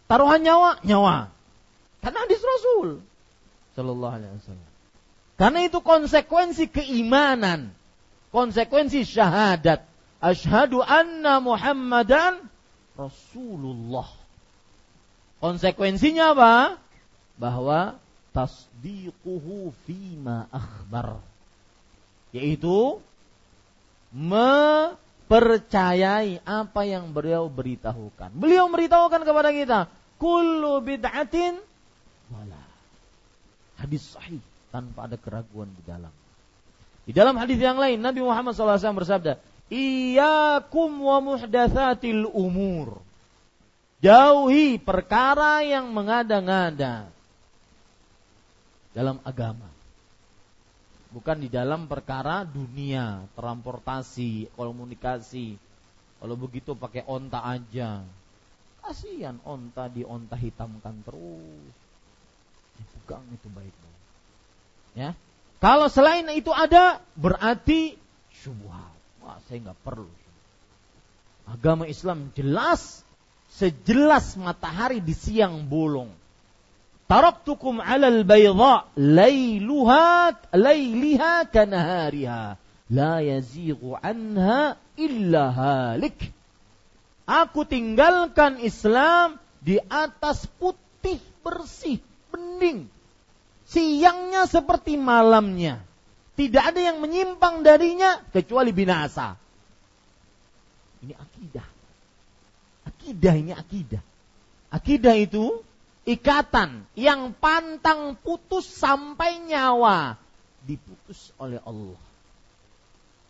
Taruhan nyawa, nyawa. Karena hadis Rasul Sallallahu Alaihi Wasallam. Karena itu konsekuensi keimanan, konsekuensi syahadat. Ashadu anna Muhammadan Rasulullah. Konsekuensinya apa? Bahwa tasdiquhu fima akhbar. Yaitu mempercayai apa yang beliau beritahukan. Beliau memberitahukan kepada kita, kullu bid'atin wala. Hadis sahih tanpa ada keraguan di dalam. Di dalam hadis yang lain Nabi Muhammad SAW bersabda, Iyakum wa muhdatsatil umur. Jauhi perkara yang mengada-ngada dalam agama. Bukan di dalam perkara dunia, transportasi, komunikasi. Kalau begitu pakai onta aja. Kasihan onta di onta hitamkan terus. Dipegang itu baik-baik. Ya. Kalau selain itu ada, berarti syubhat. Wah, saya nggak perlu. Agama Islam jelas sejelas matahari di siang bolong. Taraktukum 'alal bayda lailuha lailiha kanahariha la yazighu anha illa halik. Aku tinggalkan Islam di atas putih bersih, bening. Siangnya seperti malamnya. Tidak ada yang menyimpang darinya kecuali binasa. Ini akidah. Akidah ini akidah. Akidah itu ikatan yang pantang putus sampai nyawa diputus oleh Allah.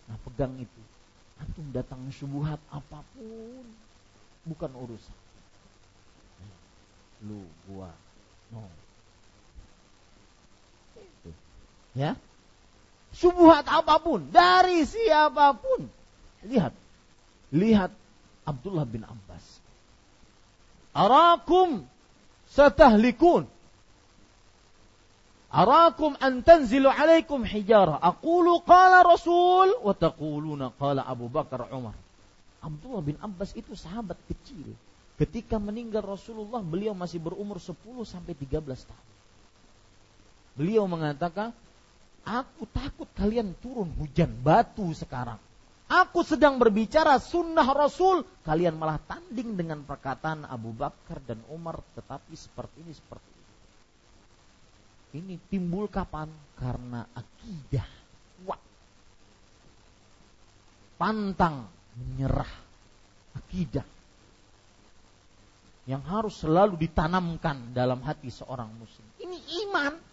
Nah pegang itu. Antum datang subuhat apa pun bukan urusan. Lu, gua, no. Itu. Ya, Subuhat apa pun dari siapa pun. Lihat. Lihat Abdullah bin Abbas. Arakum satahlikun. Arakum an tanzilu alaikum hijara. Aqulu qala Rasul wa taquluna qala Abu Bakar Umar. Abdullah bin Abbas itu sahabat kecil. Ketika meninggal Rasulullah, beliau masih berumur 10 sampai 13 tahun. Beliau mengatakan, Aku takut kalian turun hujan batu sekarang. Aku sedang berbicara sunnah Rasul. Kalian malah tanding dengan perkataan Abu Bakar dan Umar. Tetapi seperti ini, seperti ini. Ini timbul kapan? Karena akidah. Wah. Pantang menyerah. Akidah. Yang harus selalu ditanamkan dalam hati seorang muslim. Ini iman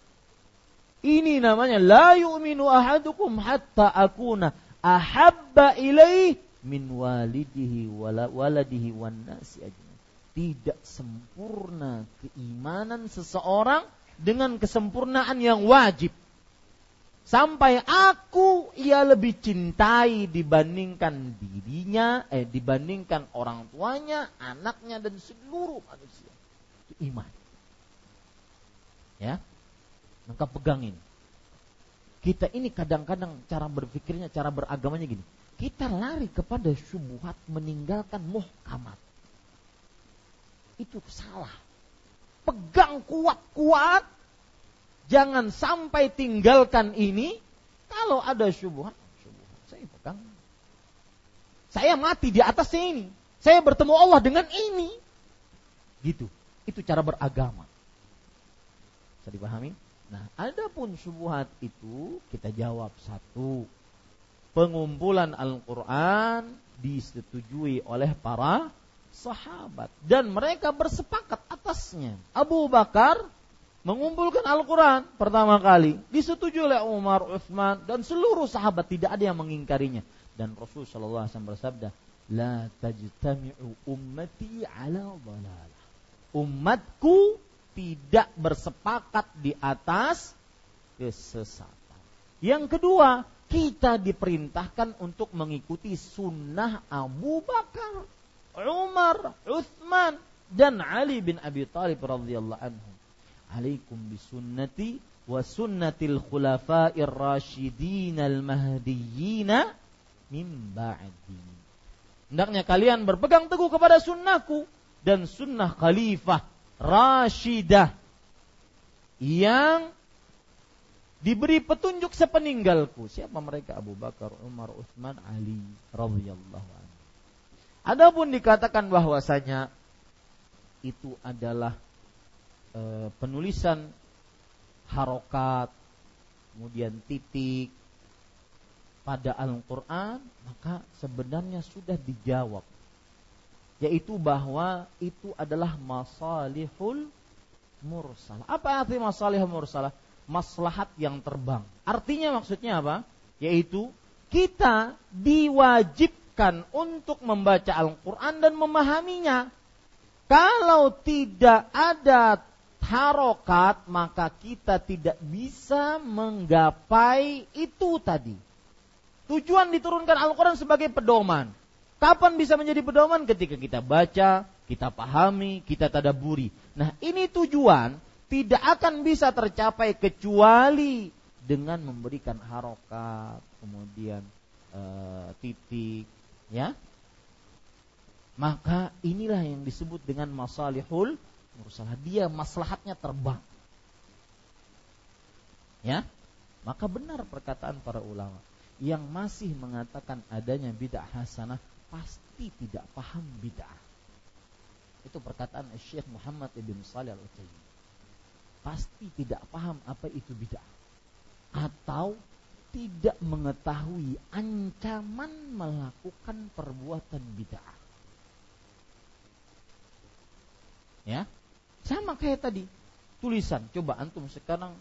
ini namanya la yu'minu ahadukum hatta akuna ahabba ilaih min walidihi wala, waladihi wan nasi. Tidak sempurna keimanan seseorang dengan kesempurnaan yang wajib. Sampai aku ia lebih cintai dibandingkan dirinya, eh dibandingkan orang tuanya, anaknya dan seluruh manusia. Itu iman. Ya, maka pegangin. Kita ini kadang-kadang cara berpikirnya, cara beragamanya gini. Kita lari kepada syubhat meninggalkan muhkamat. Itu salah. Pegang kuat-kuat. Jangan sampai tinggalkan ini. Kalau ada syubhat, syubhat saya pegang. Saya mati di atas ini. Saya bertemu Allah dengan ini. Gitu. Itu cara beragama. Bisa dipahami? Nah, adapun subuhat itu kita jawab satu. Pengumpulan Al-Qur'an disetujui oleh para sahabat dan mereka bersepakat atasnya. Abu Bakar mengumpulkan Al-Quran pertama kali disetujui oleh Umar, Uthman dan seluruh sahabat tidak ada yang mengingkarinya dan Rasul Shallallahu Alaihi Wasallam bersabda, لا tajtami'u ummati ala dhalalah. Umatku tidak bersepakat di atas kesesatan. Yang kedua, kita diperintahkan untuk mengikuti sunnah Abu Bakar, Umar, Uthman, dan Ali bin Abi Thalib radhiyallahu anhu. Alaikum bisunnati wa sunnatil khulafa'ir rasyidin al mahdiyina min ba'di. Hendaknya kalian berpegang teguh kepada sunnahku dan sunnah khalifah rasyidah yang diberi petunjuk sepeninggalku. Siapa mereka? Abu Bakar, Umar, Utsman, Ali radhiyallahu anhu. Adapun dikatakan bahwasanya itu adalah e, penulisan harokat, kemudian titik pada Al-Quran, maka sebenarnya sudah dijawab. Yaitu bahwa itu adalah masalihul mursalah. Apa arti masalihul mursalah? Maslahat yang terbang. Artinya maksudnya apa? Yaitu kita diwajibkan untuk membaca Al-Quran dan memahaminya. Kalau tidak ada harokat, maka kita tidak bisa menggapai itu tadi. Tujuan diturunkan Al-Quran sebagai pedoman. Kapan bisa menjadi pedoman? Ketika kita baca, kita pahami, kita tadaburi. Nah ini tujuan tidak akan bisa tercapai kecuali dengan memberikan harokat, kemudian e, titik, ya. Maka inilah yang disebut dengan masalihul mursalah. Dia maslahatnya terbang. Ya, maka benar perkataan para ulama yang masih mengatakan adanya bid'ah hasanah pasti tidak paham bid'ah. Itu perkataan Syekh Muhammad ibn Salih al utsaimin Pasti tidak paham apa itu bid'ah. Atau tidak mengetahui ancaman melakukan perbuatan bid'ah. Ya, sama kayak tadi tulisan. Coba antum sekarang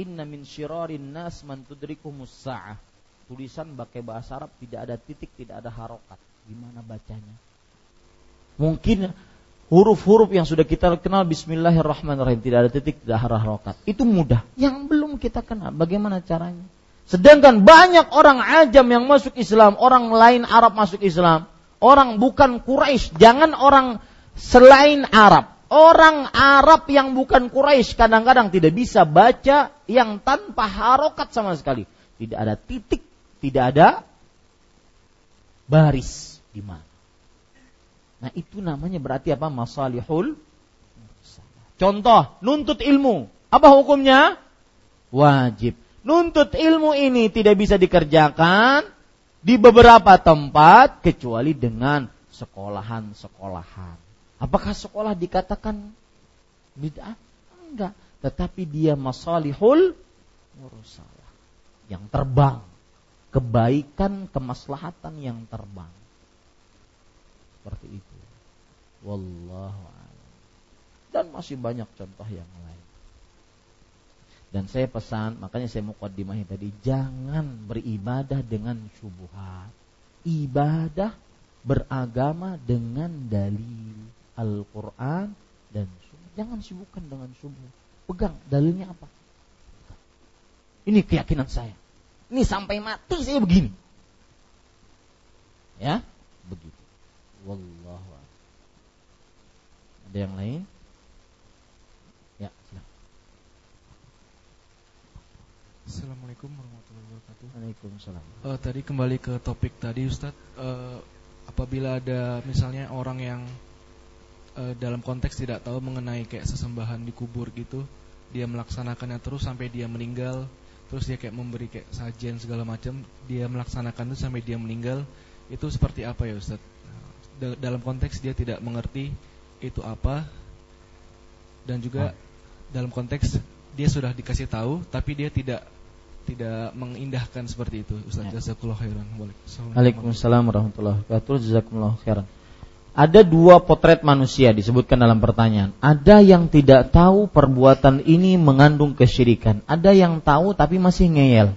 inna min syirarin nas man tudrikumus sa'ah tulisan pakai bahasa Arab tidak ada titik, tidak ada harokat. Gimana bacanya? Mungkin huruf-huruf yang sudah kita kenal Bismillahirrahmanirrahim tidak ada titik, tidak ada harokat. Itu mudah. Yang belum kita kenal, bagaimana caranya? Sedangkan banyak orang ajam yang masuk Islam, orang lain Arab masuk Islam, orang bukan Quraisy, jangan orang selain Arab. Orang Arab yang bukan Quraisy kadang-kadang tidak bisa baca yang tanpa harokat sama sekali. Tidak ada titik tidak ada baris di mana. Nah itu namanya berarti apa? Masalihul Contoh, nuntut ilmu. Apa hukumnya? Wajib. Nuntut ilmu ini tidak bisa dikerjakan di beberapa tempat kecuali dengan sekolahan-sekolahan. Apakah sekolah dikatakan bid'ah? Enggak. Tetapi dia masalihul. Yang terbang kebaikan kemaslahatan yang terbang. Seperti itu. Wallahu a'lam. Dan masih banyak contoh yang lain. Dan saya pesan, makanya saya mukadimah tadi, jangan beribadah dengan syubhat. Ibadah beragama dengan dalil Al-Quran dan sunnah. Jangan sibukkan dengan subuh. Pegang dalilnya apa? Ini keyakinan saya. Ini sampai mati saya begini. Ya. Wallahu Ada yang lain? Ya, silakan. Assalamualaikum warahmatullahi wabarakatuh. Waalaikumsalam. Uh, tadi kembali ke topik tadi Ustadz, uh, apabila ada misalnya orang yang uh, dalam konteks tidak tahu mengenai kayak sesembahan di kubur gitu, dia melaksanakannya terus sampai dia meninggal, terus dia kayak memberi kayak sajian segala macam dia melaksanakan itu sampai dia meninggal itu seperti apa ya Ustaz dalam konteks dia tidak mengerti itu apa dan juga oh. dalam konteks dia sudah dikasih tahu tapi dia tidak tidak mengindahkan seperti itu Ustaz ya. jazakallahu khairan Waalaikumsalam warahmatullahi wabarakatuh jazakumullah khairan ada dua potret manusia disebutkan dalam pertanyaan. Ada yang tidak tahu perbuatan ini mengandung kesyirikan. Ada yang tahu tapi masih ngeyel.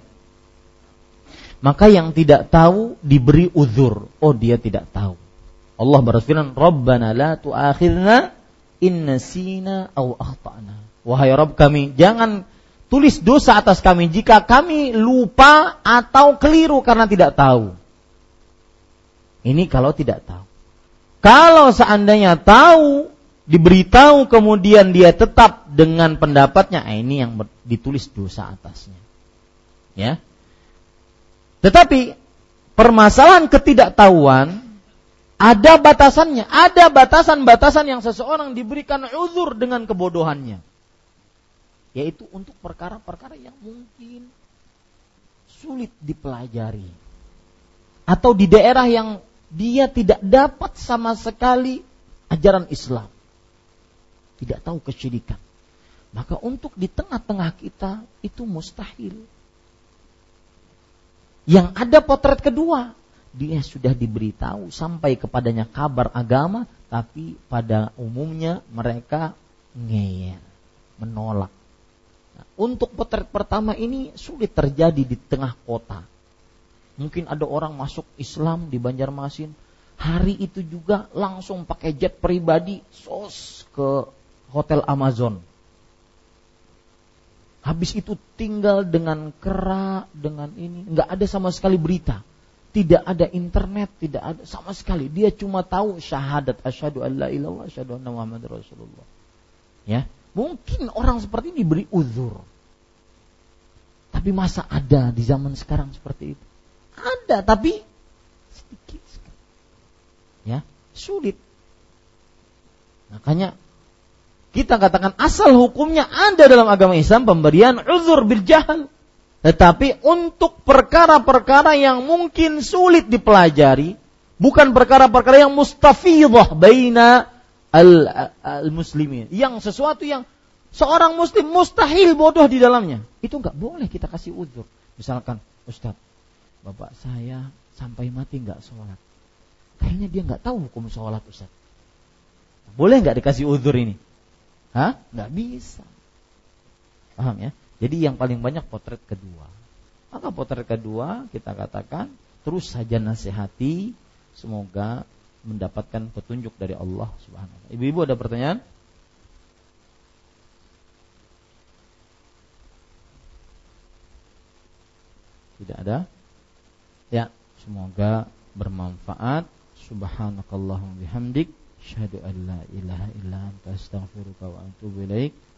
Maka yang tidak tahu diberi uzur. Oh dia tidak tahu. Allah berfirman, Rabbana la tu'akhirna inna sina au akhtana. Wahai Rabb kami, jangan tulis dosa atas kami jika kami lupa atau keliru karena tidak tahu. Ini kalau tidak tahu. Kalau seandainya tahu diberitahu kemudian dia tetap dengan pendapatnya, eh, ini yang ditulis dosa atasnya. Ya. Tetapi permasalahan ketidaktahuan ada batasannya, ada batasan-batasan yang seseorang diberikan uzur dengan kebodohannya. Yaitu untuk perkara-perkara yang mungkin sulit dipelajari. Atau di daerah yang dia tidak dapat sama sekali ajaran Islam. Tidak tahu kesyirikan. Maka untuk di tengah-tengah kita itu mustahil. Yang ada potret kedua, dia sudah diberitahu sampai kepadanya kabar agama, tapi pada umumnya mereka ngeyel, menolak. Nah, untuk potret pertama ini sulit terjadi di tengah kota. Mungkin ada orang masuk Islam di Banjarmasin, hari itu juga langsung pakai jet pribadi sos ke hotel Amazon. Habis itu tinggal dengan kera, dengan ini, nggak ada sama sekali berita. Tidak ada internet, tidak ada sama sekali. Dia cuma tahu syahadat asyhadu alla ilaha asyhadu anna Muhammad Rasulullah. Ya, mungkin orang seperti ini diberi uzur. Tapi masa ada di zaman sekarang seperti itu? Ada, tapi sedikit sekali. Ya, sulit. Makanya kita katakan asal hukumnya ada dalam agama Islam pemberian uzur bil jahal. Tetapi untuk perkara-perkara yang mungkin sulit dipelajari, bukan perkara-perkara yang mustafidah baina al-muslimin, yang sesuatu yang seorang muslim mustahil bodoh di dalamnya, itu nggak boleh kita kasih uzur. Misalkan, Ustaz, bapak saya sampai mati nggak sholat, kayaknya dia nggak tahu hukum sholat Ustaz. Boleh nggak dikasih uzur ini? Hah? Nggak bisa. Paham ya? Jadi yang paling banyak potret kedua. Maka potret kedua kita katakan terus saja nasihati semoga mendapatkan petunjuk dari Allah Subhanahu wa Ibu-ibu ada pertanyaan? Tidak ada? Ya, semoga bermanfaat. Subhanakallahumma bihamdik Asyhadu an la ilaha illa anta astaghfiruka wa atubu ilaik.